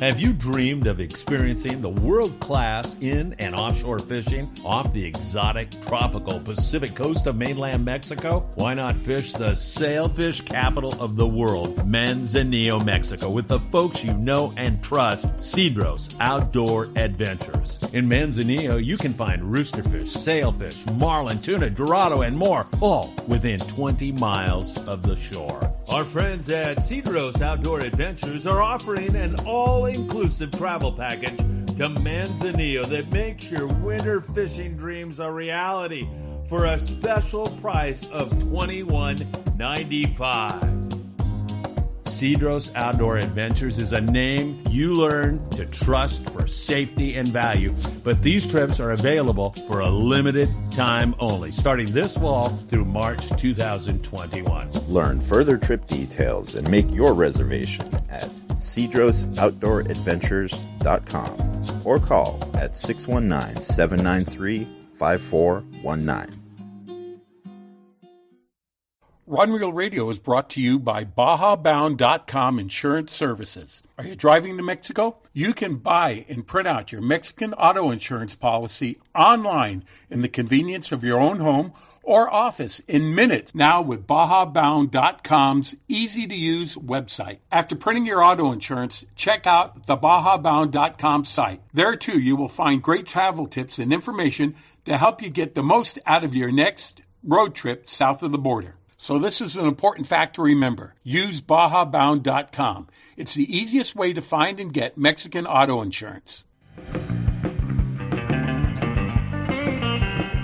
Have you dreamed of experiencing the world class in and offshore fishing off the exotic tropical Pacific coast of mainland Mexico? Why not fish the sailfish capital of the world, Manzanillo, Mexico, with the folks you know and trust, Cedros Outdoor Adventures. In Manzanillo, you can find roosterfish, sailfish, marlin, tuna, dorado, and more, all within 20 miles of the shore. Our friends at Cedros Outdoor Adventures are offering an all inclusive travel package to Manzanillo that makes your winter fishing dreams a reality for a special price of $21.95. Cedros Outdoor Adventures is a name you learn to trust for safety and value, but these trips are available for a limited time only, starting this fall through March 2021. Learn further trip details and make your reservation at cedrosoutdooradventures.com or call at 619 793 5419. Rod and Reel Radio is brought to you by BajaBound.com Insurance Services. Are you driving to Mexico? You can buy and print out your Mexican auto insurance policy online in the convenience of your own home or office in minutes now with BajaBound.com's easy to use website. After printing your auto insurance, check out the BajaBound.com site. There too, you will find great travel tips and information to help you get the most out of your next road trip south of the border. So this is an important fact to remember. Use BajaBound.com. It's the easiest way to find and get Mexican auto insurance.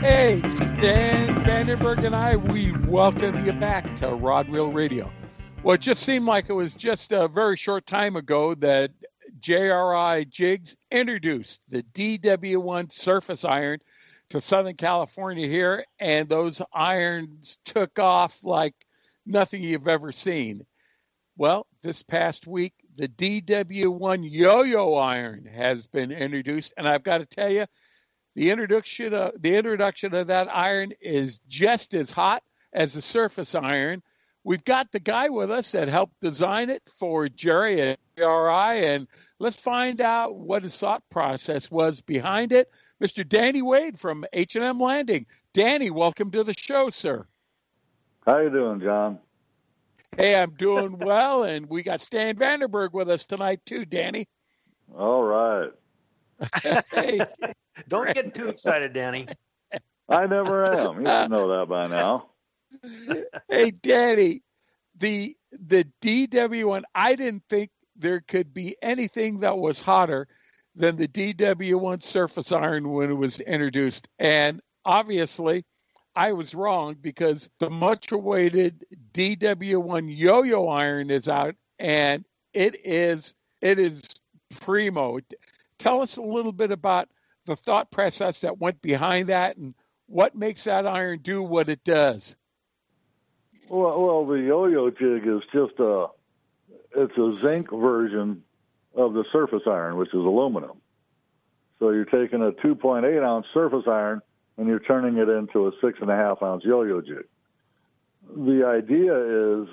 Hey, Stan Vandenberg and I, we welcome you back to Rod Reel Radio. Well, it just seemed like it was just a very short time ago that JRI Jigs introduced the DW1 surface iron to Southern California here, and those irons took off like nothing you've ever seen. Well, this past week, the DW1 yo yo iron has been introduced, and I've got to tell you, the introduction of the introduction of that iron is just as hot as the surface iron. We've got the guy with us that helped design it for Jerry at RI, and let's find out what his thought process was behind it. Mr. Danny Wade from H&M Landing. Danny, welcome to the show, sir. How you doing, John? Hey, I'm doing well, and we got Stan Vanderberg with us tonight too, Danny. All right. hey, don't get too excited, Danny. I never am. You should know that by now. hey, Danny, the the DW1. I didn't think there could be anything that was hotter than the DW1 surface iron when it was introduced, and obviously I was wrong because the much awaited DW1 yo-yo iron is out and it is it is primo. Tell us a little bit about the thought process that went behind that and what makes that iron do what it does. Well, well, the yo-yo jig is just a it's a zinc version of the surface iron, which is aluminum. So you're taking a 2.8 ounce surface iron and you're turning it into a six and a half ounce yo-yo jig. The idea is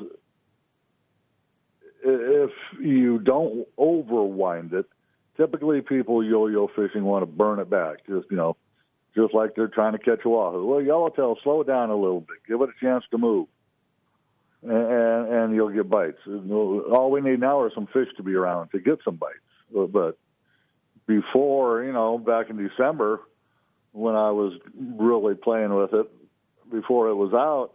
if you don't overwind it, typically people yo-yo fishing want to burn it back, just you know, just like they're trying to catch a wahoo. Well, yellowtail, slow it down a little bit, give it a chance to move, and, and, and you'll get bites. All we need now are some fish to be around to get some bites. But before, you know, back in December, when I was really playing with it before it was out,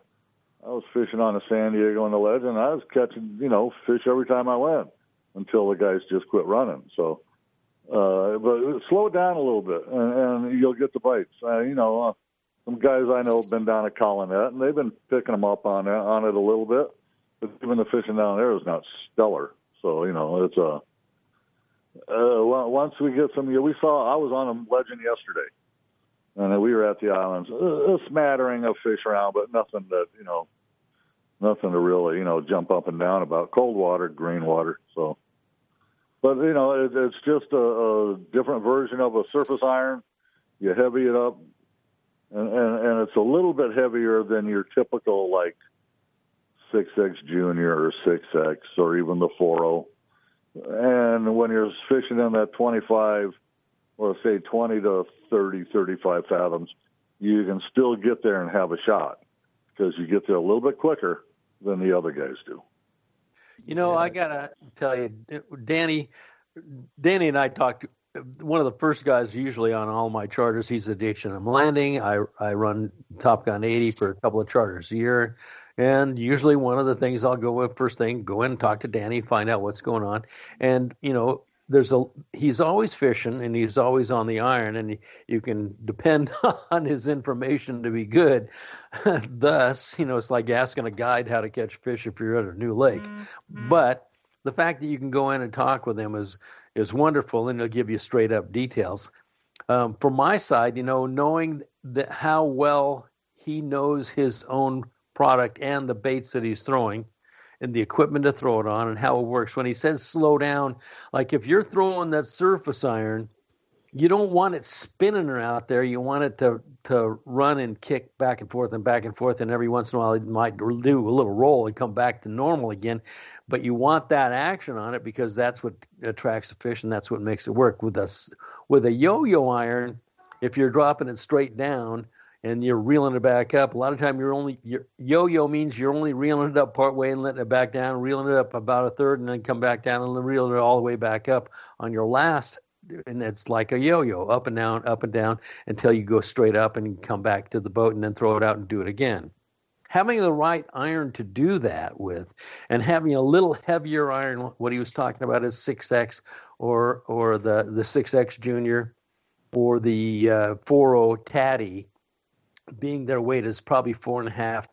I was fishing on the San Diego on the ledge, and I was catching, you know, fish every time I went until the guys just quit running. So, uh, but slow it down a little bit, and, and you'll get the bites. Uh, you know, uh, some guys I know have been down at Colonet, and they've been picking them up on on it a little bit. But even the fishing down there is not stellar. So, you know, it's a. Uh, once we get some, we saw. I was on a legend yesterday and we were at the islands. A smattering of fish around, but nothing that you know, nothing to really you know jump up and down about. Cold water, green water. So, but you know, it, it's just a, a different version of a surface iron. You heavy it up, and, and and it's a little bit heavier than your typical like six X Junior or six X or even the four O. And when you're fishing in that twenty five or say 20 to 30, 35 fathoms, you can still get there and have a shot because you get there a little bit quicker than the other guys do. You know, yeah. I gotta tell you, Danny, Danny and I talked. To one of the first guys usually on all my charters. He's at H&M Landing. I I run Top Gun 80 for a couple of charters a year, and usually one of the things I'll go with first thing, go in and talk to Danny, find out what's going on, and you know there's a he's always fishing and he's always on the iron and you can depend on his information to be good. Thus you know it's like asking a guide how to catch fish if you're at a new lake. Mm-hmm. but the fact that you can go in and talk with him is is wonderful and he'll give you straight up details. Um, from my side you know knowing that how well he knows his own product and the baits that he's throwing and the equipment to throw it on and how it works. When he says slow down, like if you're throwing that surface iron, you don't want it spinning out there. You want it to to run and kick back and forth and back and forth, and every once in a while it might do a little roll and come back to normal again. But you want that action on it because that's what attracts the fish and that's what makes it work. With us with a yo-yo iron, if you're dropping it straight down, and you're reeling it back up. A lot of time you're only yo-yo means you're only reeling it up part way and letting it back down, reeling it up about a third, and then come back down and then reel it all the way back up on your last. And it's like a yo-yo, up and down, up and down, until you go straight up and come back to the boat and then throw it out and do it again. Having the right iron to do that with, and having a little heavier iron, what he was talking about is 6x or or the the 6x Junior, or the uh, 40 Tady being their weight is probably four and a half,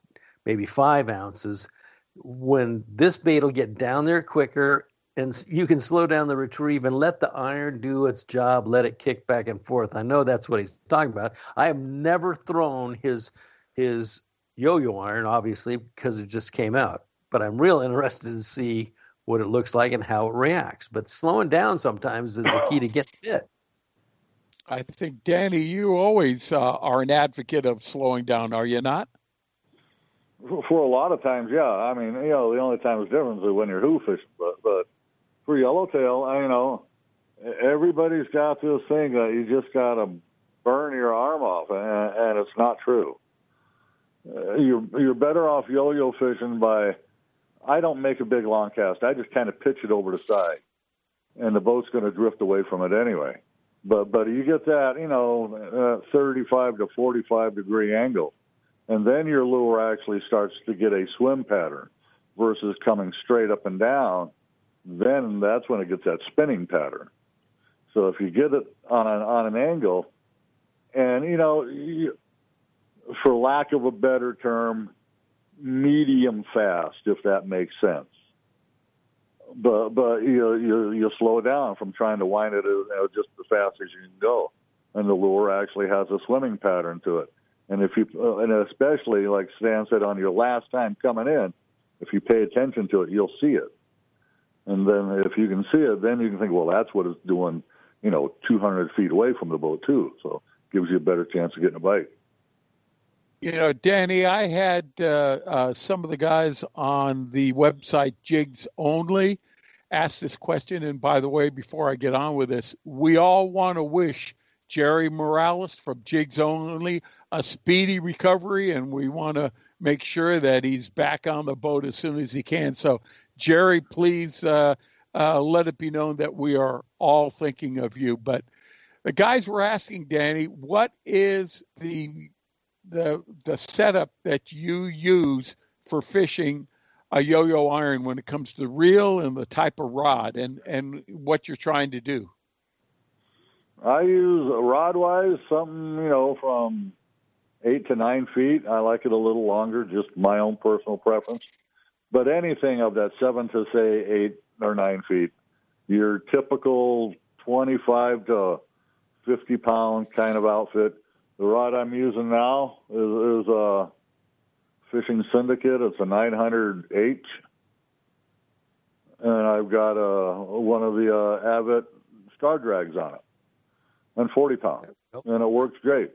maybe five ounces. When this bait will get down there quicker, and you can slow down the retrieve and let the iron do its job, let it kick back and forth. I know that's what he's talking about. I have never thrown his his yo-yo iron, obviously, because it just came out. But I'm real interested to see what it looks like and how it reacts. But slowing down sometimes is the key to get fit. I think, Danny, you always uh, are an advocate of slowing down, are you not? For a lot of times, yeah. I mean, you know, the only time it's different is when you're who fishing. But, but for yellowtail, I, you know, everybody's got this thing that you just got to burn your arm off, and, and it's not true. Uh, you're you're better off yo-yo fishing by I don't make a big long cast. I just kind of pitch it over the side, and the boat's going to drift away from it anyway. But but you get that you know uh, 35 to 45 degree angle, and then your lure actually starts to get a swim pattern versus coming straight up and down. Then that's when it gets that spinning pattern. So if you get it on an on an angle, and you know, you, for lack of a better term, medium fast, if that makes sense. But but you you you slow down from trying to wind it you know, just as fast as you can go, and the lure actually has a swimming pattern to it. And if you uh, and especially like Stan said on your last time coming in, if you pay attention to it, you'll see it. And then if you can see it, then you can think, well, that's what it's doing, you know, 200 feet away from the boat too. So it gives you a better chance of getting a bite. You know, Danny, I had uh, uh, some of the guys on the website Jigs Only ask this question. And by the way, before I get on with this, we all want to wish Jerry Morales from Jigs Only a speedy recovery, and we want to make sure that he's back on the boat as soon as he can. So, Jerry, please uh, uh let it be known that we are all thinking of you. But the guys were asking Danny, what is the the the setup that you use for fishing a yo-yo iron when it comes to the reel and the type of rod and and what you're trying to do? I use rod wise something you know from eight to nine feet. I like it a little longer just my own personal preference. But anything of that seven to say eight or nine feet your typical 25 to 50 pound kind of outfit the rod I'm using now is, is a Fishing Syndicate. It's a 900H. And I've got a, one of the uh, Avet Star Drags on it and 40 pound. And it works great.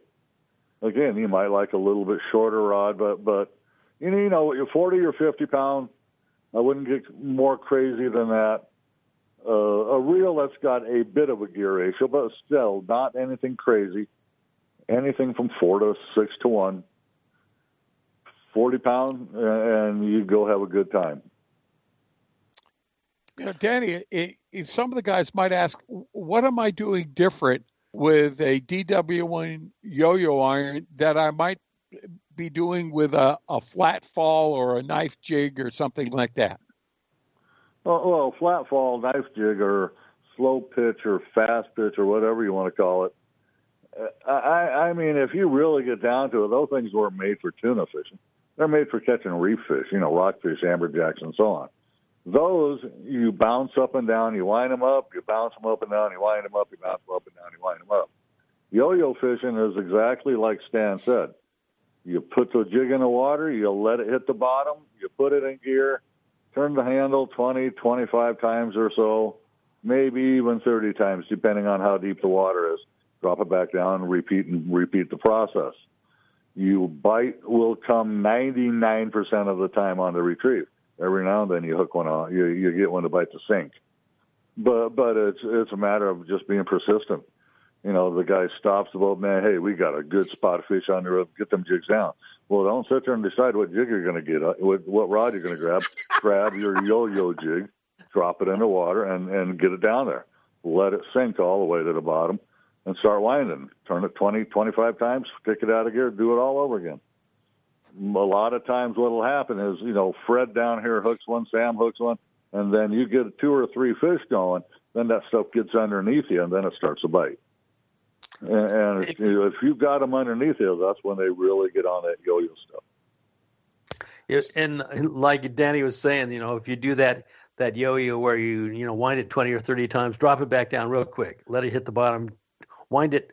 Again, you might like a little bit shorter rod, but, but you know, you know, you're 40 or 50 pound. I wouldn't get more crazy than that. Uh, a reel that's got a bit of a gear ratio, but still not anything crazy anything from four to six to one, 40 pound, and you go have a good time. You know, Danny, it, it, some of the guys might ask, what am I doing different with a DW1 yo-yo iron that I might be doing with a, a flat fall or a knife jig or something like that? Well, well, flat fall, knife jig, or slow pitch, or fast pitch, or whatever you want to call it. Uh, I, I mean, if you really get down to it, those things weren't made for tuna fishing. They're made for catching reef fish, you know, rockfish, amberjacks, and so on. Those you bounce up and down, you wind them up, you bounce them up and down, you wind them up, you bounce them up and down, you wind them up. Yo-yo fishing is exactly like Stan said. You put the jig in the water, you let it hit the bottom, you put it in gear, turn the handle 20, 25 times or so, maybe even 30 times, depending on how deep the water is drop it back down, repeat and repeat the process. You bite will come 99% of the time on the retrieve. Every now and then you hook one on, you, you get one to bite the sink. But, but it's, it's a matter of just being persistent. You know, the guy stops the boat, man, hey, we got a good spot of fish on there, get them jigs down. Well, don't sit there and decide what jig you're going to get, uh, what, what rod you're going to grab. grab your yo-yo jig, drop it in the water, and, and get it down there. Let it sink all the way to the bottom and start winding. Turn it 20, 25 times, kick it out of gear, do it all over again. A lot of times what will happen is, you know, Fred down here hooks one, Sam hooks one, and then you get two or three fish going, then that stuff gets underneath you, and then it starts to bite. And, and if, you know, if you've got them underneath you, that's when they really get on that yo-yo stuff. and like Danny was saying, you know, if you do that that yo-yo where you you know wind it 20 or 30 times, drop it back down real quick, let it hit the bottom, wind it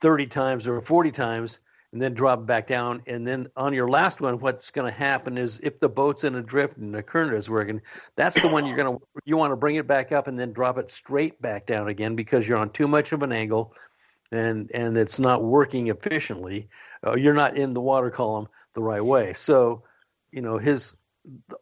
30 times or 40 times and then drop back down. And then on your last one, what's going to happen is if the boat's in a drift and the current is working, that's the one you're going to you want to bring it back up and then drop it straight back down again because you're on too much of an angle, and and it's not working efficiently. Uh, you're not in the water column the right way. So, you know his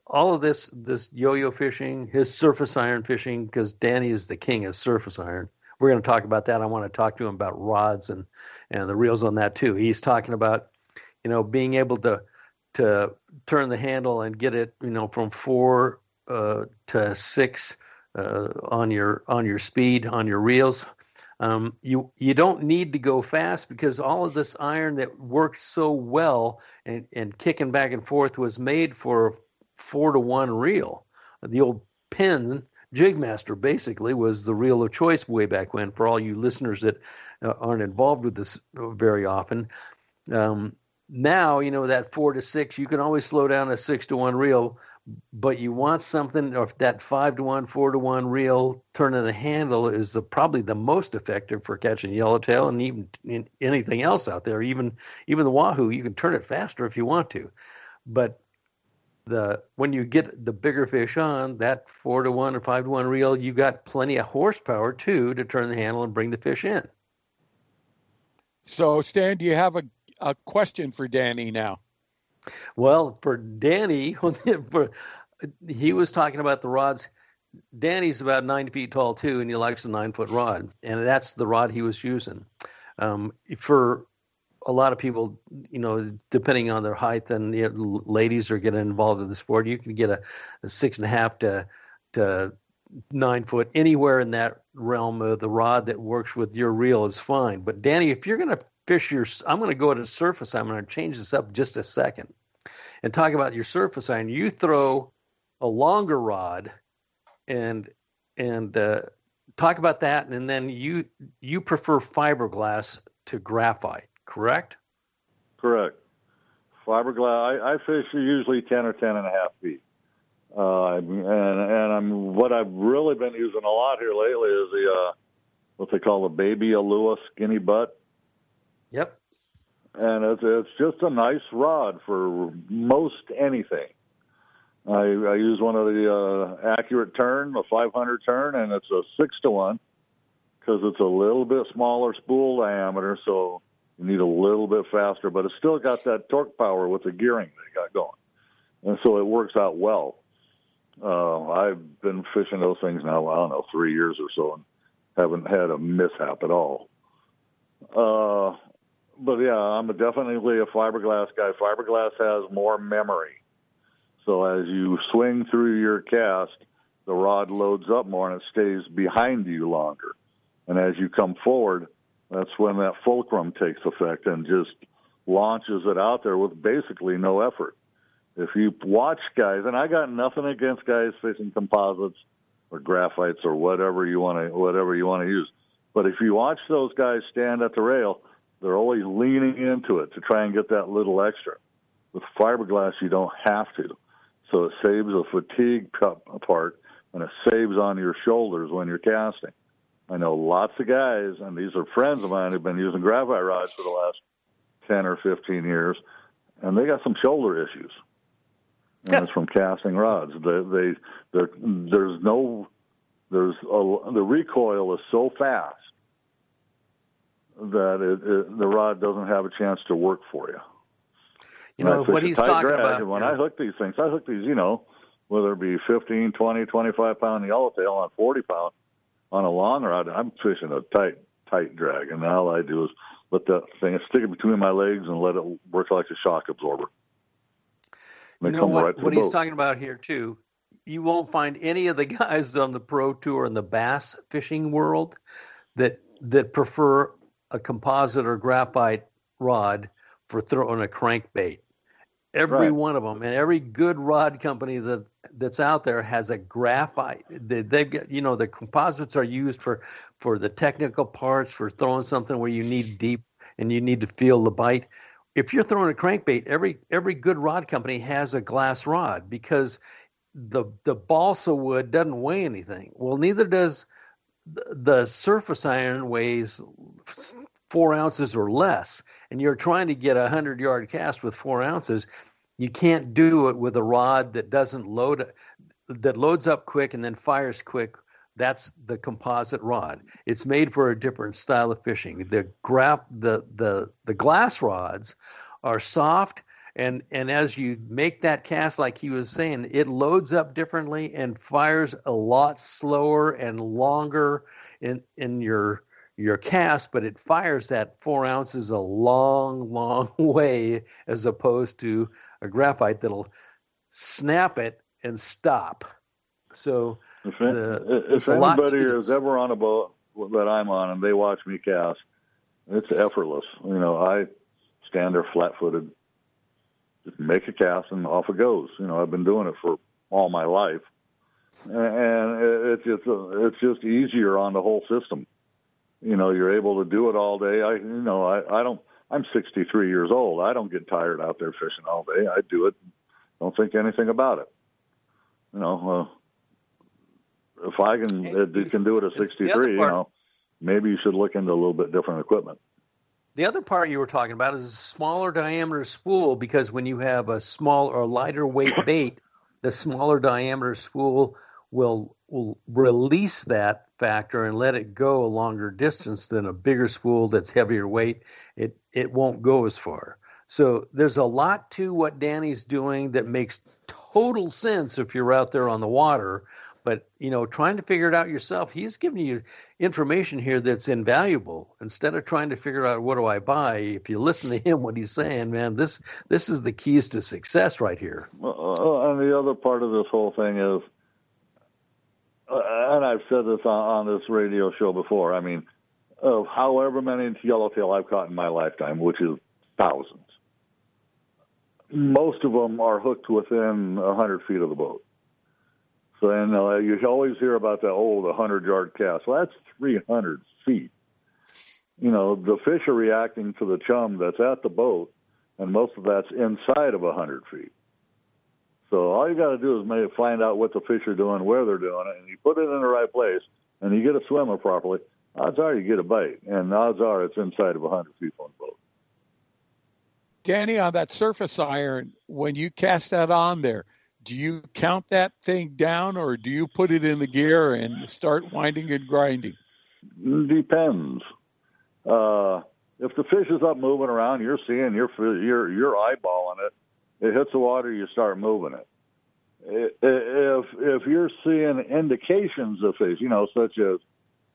all of this this yo-yo fishing, his surface iron fishing, because Danny is the king of surface iron we're going to talk about that. I want to talk to him about rods and and the reels on that too. He's talking about you know being able to to turn the handle and get it, you know, from four uh, to six uh, on your on your speed on your reels. Um, you you don't need to go fast because all of this iron that worked so well and, and kicking back and forth was made for four to one reel. The old Penn Jigmaster basically was the reel of choice way back when. For all you listeners that uh, aren't involved with this very often, um, now you know that four to six. You can always slow down a six to one reel but you want something or that five to one, four to one reel turning the handle is the probably the most effective for catching yellowtail and even anything else out there. Even even the wahoo, you can turn it faster if you want to, but the when you get the bigger fish on that four to one or five to one reel, you got plenty of horsepower too to turn the handle and bring the fish in. So, Stan, do you have a, a question for Danny now? Well, for Danny, for, he was talking about the rods. Danny's about nine feet tall too, and he likes a nine foot rod, and that's the rod he was using. Um, for a lot of people, you know, depending on their height, and you know, ladies are getting involved in the sport, you can get a, a six and a half to to nine foot anywhere in that realm of the rod that works with your reel is fine. But Danny, if you're going to fish your, I'm going to go to surface. I'm going to change this up just a second and talk about your surface iron. You throw a longer rod and and uh, talk about that, and then you you prefer fiberglass to graphite, correct? Correct. Fiberglass. I, I fish usually ten or ten and a half feet. Uh, and and I'm what I've really been using a lot here lately is the uh, what they call the baby Ulua skinny butt. Yep. And it's it's just a nice rod for most anything. I, I use one of the uh, accurate Tern, a 500 Tern, and it's a six to one because it's a little bit smaller spool diameter, so you need a little bit faster, but it's still got that torque power with the gearing they got going, and so it works out well. Uh, I've been fishing those things now, I don't know, three years or so, and haven't had a mishap at all. Uh, but yeah, I'm definitely a fiberglass guy. Fiberglass has more memory. So as you swing through your cast, the rod loads up more and it stays behind you longer. And as you come forward, that's when that fulcrum takes effect and just launches it out there with basically no effort. If you watch guys, and I got nothing against guys fishing composites or graphites or whatever you want to whatever you want to use, but if you watch those guys stand at the rail, they're always leaning into it to try and get that little extra. With fiberglass, you don't have to. So it saves a fatigue part and it saves on your shoulders when you're casting. I know lots of guys, and these are friends of mine who've been using graphite rods for the last 10 or 15 years, and they got some shoulder issues. And yeah. it's from casting rods. They, they, there's no, there's a, the recoil is so fast that it, it, the rod doesn't have a chance to work for you. You know, what he's talking drag, about. When yeah. I hook these things, I hook these, you know, whether it be 15, 20, 25 pound yellowtail on 40 pound on a long rod, I'm fishing a tight, tight drag. And all I do is let that thing stick it between my legs and let it work like a shock absorber. you know what, right what he's talking about here too. You won't find any of the guys on the pro tour in the bass fishing world that that prefer a composite or graphite rod for throwing a crankbait. Every right. one of them, and every good rod company that that's out there has a graphite. They, they've got, you know, the composites are used for for the technical parts for throwing something where you need deep and you need to feel the bite. If you're throwing a crankbait, every every good rod company has a glass rod because the the balsa wood doesn't weigh anything. Well, neither does the surface iron weighs four ounces or less, and you're trying to get a hundred yard cast with four ounces, you can't do it with a rod that doesn't load that loads up quick and then fires quick. That's the composite rod. It's made for a different style of fishing. The graph the the the glass rods are soft and and as you make that cast like he was saying it loads up differently and fires a lot slower and longer in in your your cast, but it fires that four ounces a long, long way as opposed to a graphite that'll snap it and stop. So if, the, if anybody is ever on a boat that I'm on and they watch me cast, it's effortless. You know, I stand there flat-footed, just make a cast and off it goes. You know, I've been doing it for all my life, and it's just it's just easier on the whole system. You know, you're able to do it all day. I, you know, I, I don't. I'm 63 years old. I don't get tired out there fishing all day. I do it. Don't think anything about it. You know, uh, if I can you can do it at 63, part, you know, maybe you should look into a little bit different equipment. The other part you were talking about is a smaller diameter spool because when you have a small or lighter weight bait, the smaller diameter spool will will release that factor and let it go a longer distance than a bigger spool that's heavier weight. It it won't go as far. So there's a lot to what Danny's doing that makes total sense if you're out there on the water. But you know, trying to figure it out yourself, he's giving you information here that's invaluable. Instead of trying to figure out what do I buy, if you listen to him, what he's saying, man, this this is the keys to success right here. Uh, and the other part of this whole thing is, and I've said this on, on this radio show before. I mean, of however many yellowtail I've caught in my lifetime, which is thousands, most of them are hooked within a hundred feet of the boat. So and uh, you always hear about the old 100 yard cast. Well, that's 300 feet. You know, the fish are reacting to the chum that's at the boat, and most of that's inside of 100 feet. So all you got to do is maybe find out what the fish are doing, where they're doing it, and you put it in the right place, and you get a swimmer properly. Odds are you get a bite, and odds are it's inside of 100 feet on the boat. Danny, on that surface iron, when you cast that on there, do you count that thing down or do you put it in the gear and start winding and grinding? Depends. Uh, if the fish is up moving around, you're seeing you're you're you're eyeballing it. It hits the water, you start moving it. If if you're seeing indications of fish, you know, such as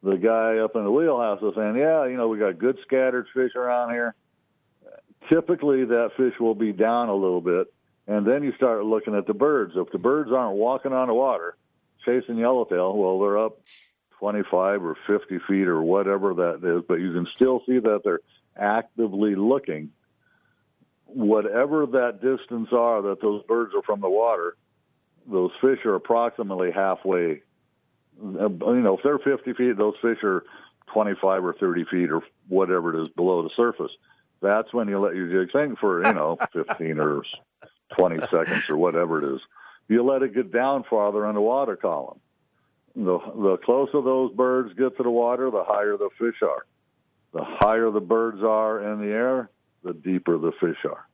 the guy up in the wheelhouse is saying, "Yeah, you know, we got good scattered fish around here." Typically, that fish will be down a little bit and then you start looking at the birds. If the birds aren't walking on the water chasing yellowtail, well, they're up 25 or 50 feet or whatever that is, but you can still see that they're actively looking. Whatever that distance are that those birds are from the water, those fish are approximately halfway. Uh, you know, if they're 50 feet, those fish are 25 or 30 feet or whatever it is below the surface. That's when you let your jig sink for, you know, 15 or 20 seconds or whatever it is. You let it get down farther in the water column. The, the closer those birds get to the water, the higher the fish are. The higher the birds are in the air, the deeper the fish are.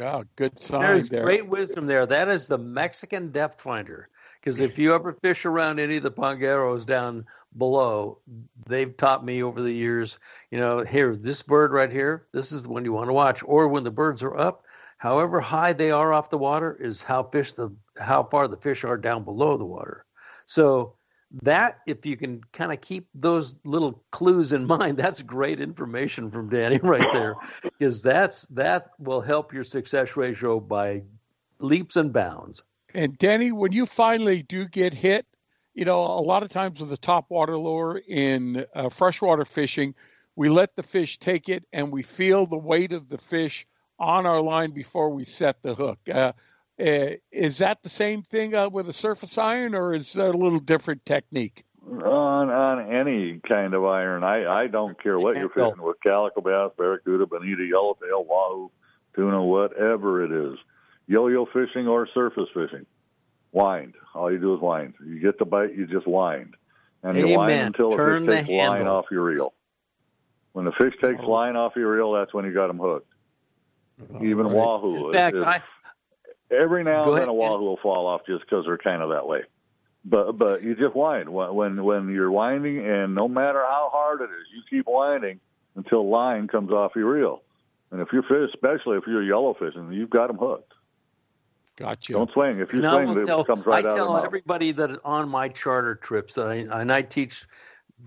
Oh, good sign There's there. great wisdom there. That is the Mexican depth finder. Because if you ever fish around any of the pangueros down below, they've taught me over the years, you know, here, this bird right here, this is the one you want to watch. Or when the birds are up, however high they are off the water is how fish the how far the fish are down below the water. So that if you can kind of keep those little clues in mind, that's great information from Danny right there, because that's that will help your success ratio by leaps and bounds. And Danny, when you finally do get hit, you know a lot of times with the top water lure in uh, freshwater fishing, we let the fish take it and we feel the weight of the fish on our line before we set the hook. Uh, uh, is that the same thing uh, with a surface iron, or is that a little different technique? On on any kind of iron, I I don't care what you're fishing with: calico bass, barracuda, bonita, yellowtail, wahoo, tuna, whatever it is. Yo-yo fishing or surface fishing, wind. All you do is wind. You get the bite, you just wind, and Amen. you wind until Turn the fish the takes line off your reel. When the fish takes Oh. line off your reel, that's when you got them hooked. Even wahoo. In fact, It- I every now Go and then a wahoo will fall off just because they're kind of that way. But but you just wind when when when you're winding, and no matter how hard it is, you keep winding until line comes off your reel. And if you're fish, especially if you're yellow fishing, you've got them hooked. Gotcha. Don't swing. If you No, swing, I'll it tell- comes right I out of tell the mouth. everybody that on my charter trips, that I, and I teach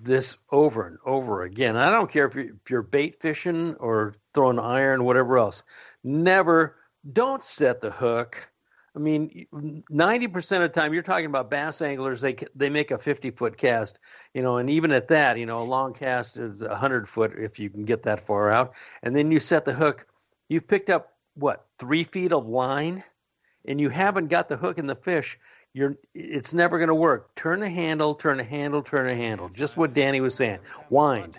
this over and over again. I don't care if you're, if you're bait fishing or throwing iron, whatever else. Never, don't set the hook. I mean, 90% of the time you're talking about bass anglers, they they make a 50 foot cast, you know, and even at that, you know, a long cast is 100 foot if you can get that far out. And then you set the hook, you've picked up what, three feet of line, and you haven't got the hook in the fish you're it's never going to work. Turn the handle, turn the handle, turn the handle. Just what Danny was saying. Wind.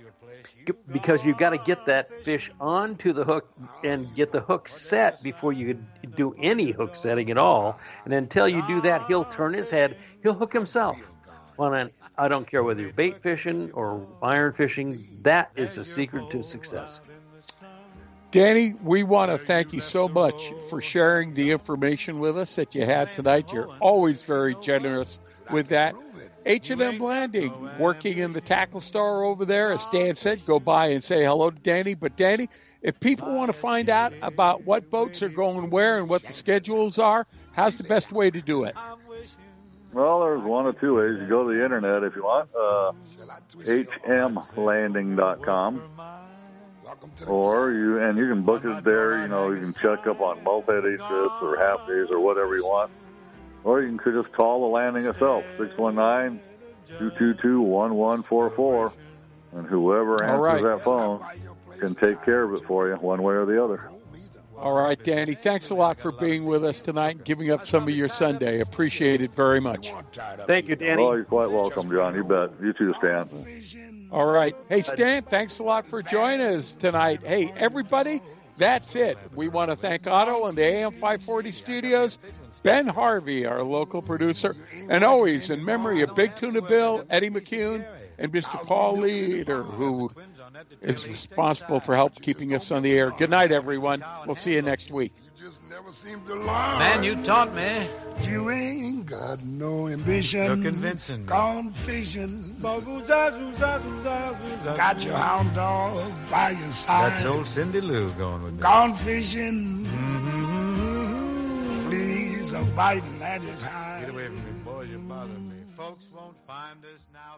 Because you've got to get that fish onto the hook and get the hook set before you do any hook setting at all. And until you do that, he'll turn his head, he'll hook himself. An, I don't care whether you're bait fishing or iron fishing, that is the secret to success. Danny, we want to thank you so much for sharing the information with us that you had tonight. You're always very generous with that. H&M Landing, working in the tackle store over there. As Dan said, go by and say hello to Danny. But Danny, if people want to find out about what boats are going where and what the schedules are, how's the best way to do it? Well, there's one or two ways. You go to the internet if you want, uh, hmlanding.com or you and you can book us there. You know, you can check up on multi-day trips or half days or whatever you want. Or you can just call the landing itself, 619-222-1144. And whoever answers right. that phone can take care of it for you one way or the other. All right, Danny. Thanks a lot for being with us tonight and giving up some of your Sunday. Appreciate it very much. Thank you, Danny. Oh, you're quite welcome, John. You bet. You too, Stan. All right. Hey, Stan, thanks a lot for joining us tonight. Hey, everybody, that's it. We want to thank Otto and the AM 540 studios, Ben Harvey, our local producer, and always in memory of Big Tuna Bill, Eddie McCune, and Mr. Paul Leader, who is responsible for help keeping us on the air. Good night, everyone. We'll see you next week. Man, you taught me. You ain't got no ambition. You're convincing. Gone fishing. Got your hound dog by your side. That's old Cindy Lou going with me. Gone fishing. Mm-hmm. Fleas are biting at his hide. Get away from me, boys. You're bothering me. Folks won't find us now.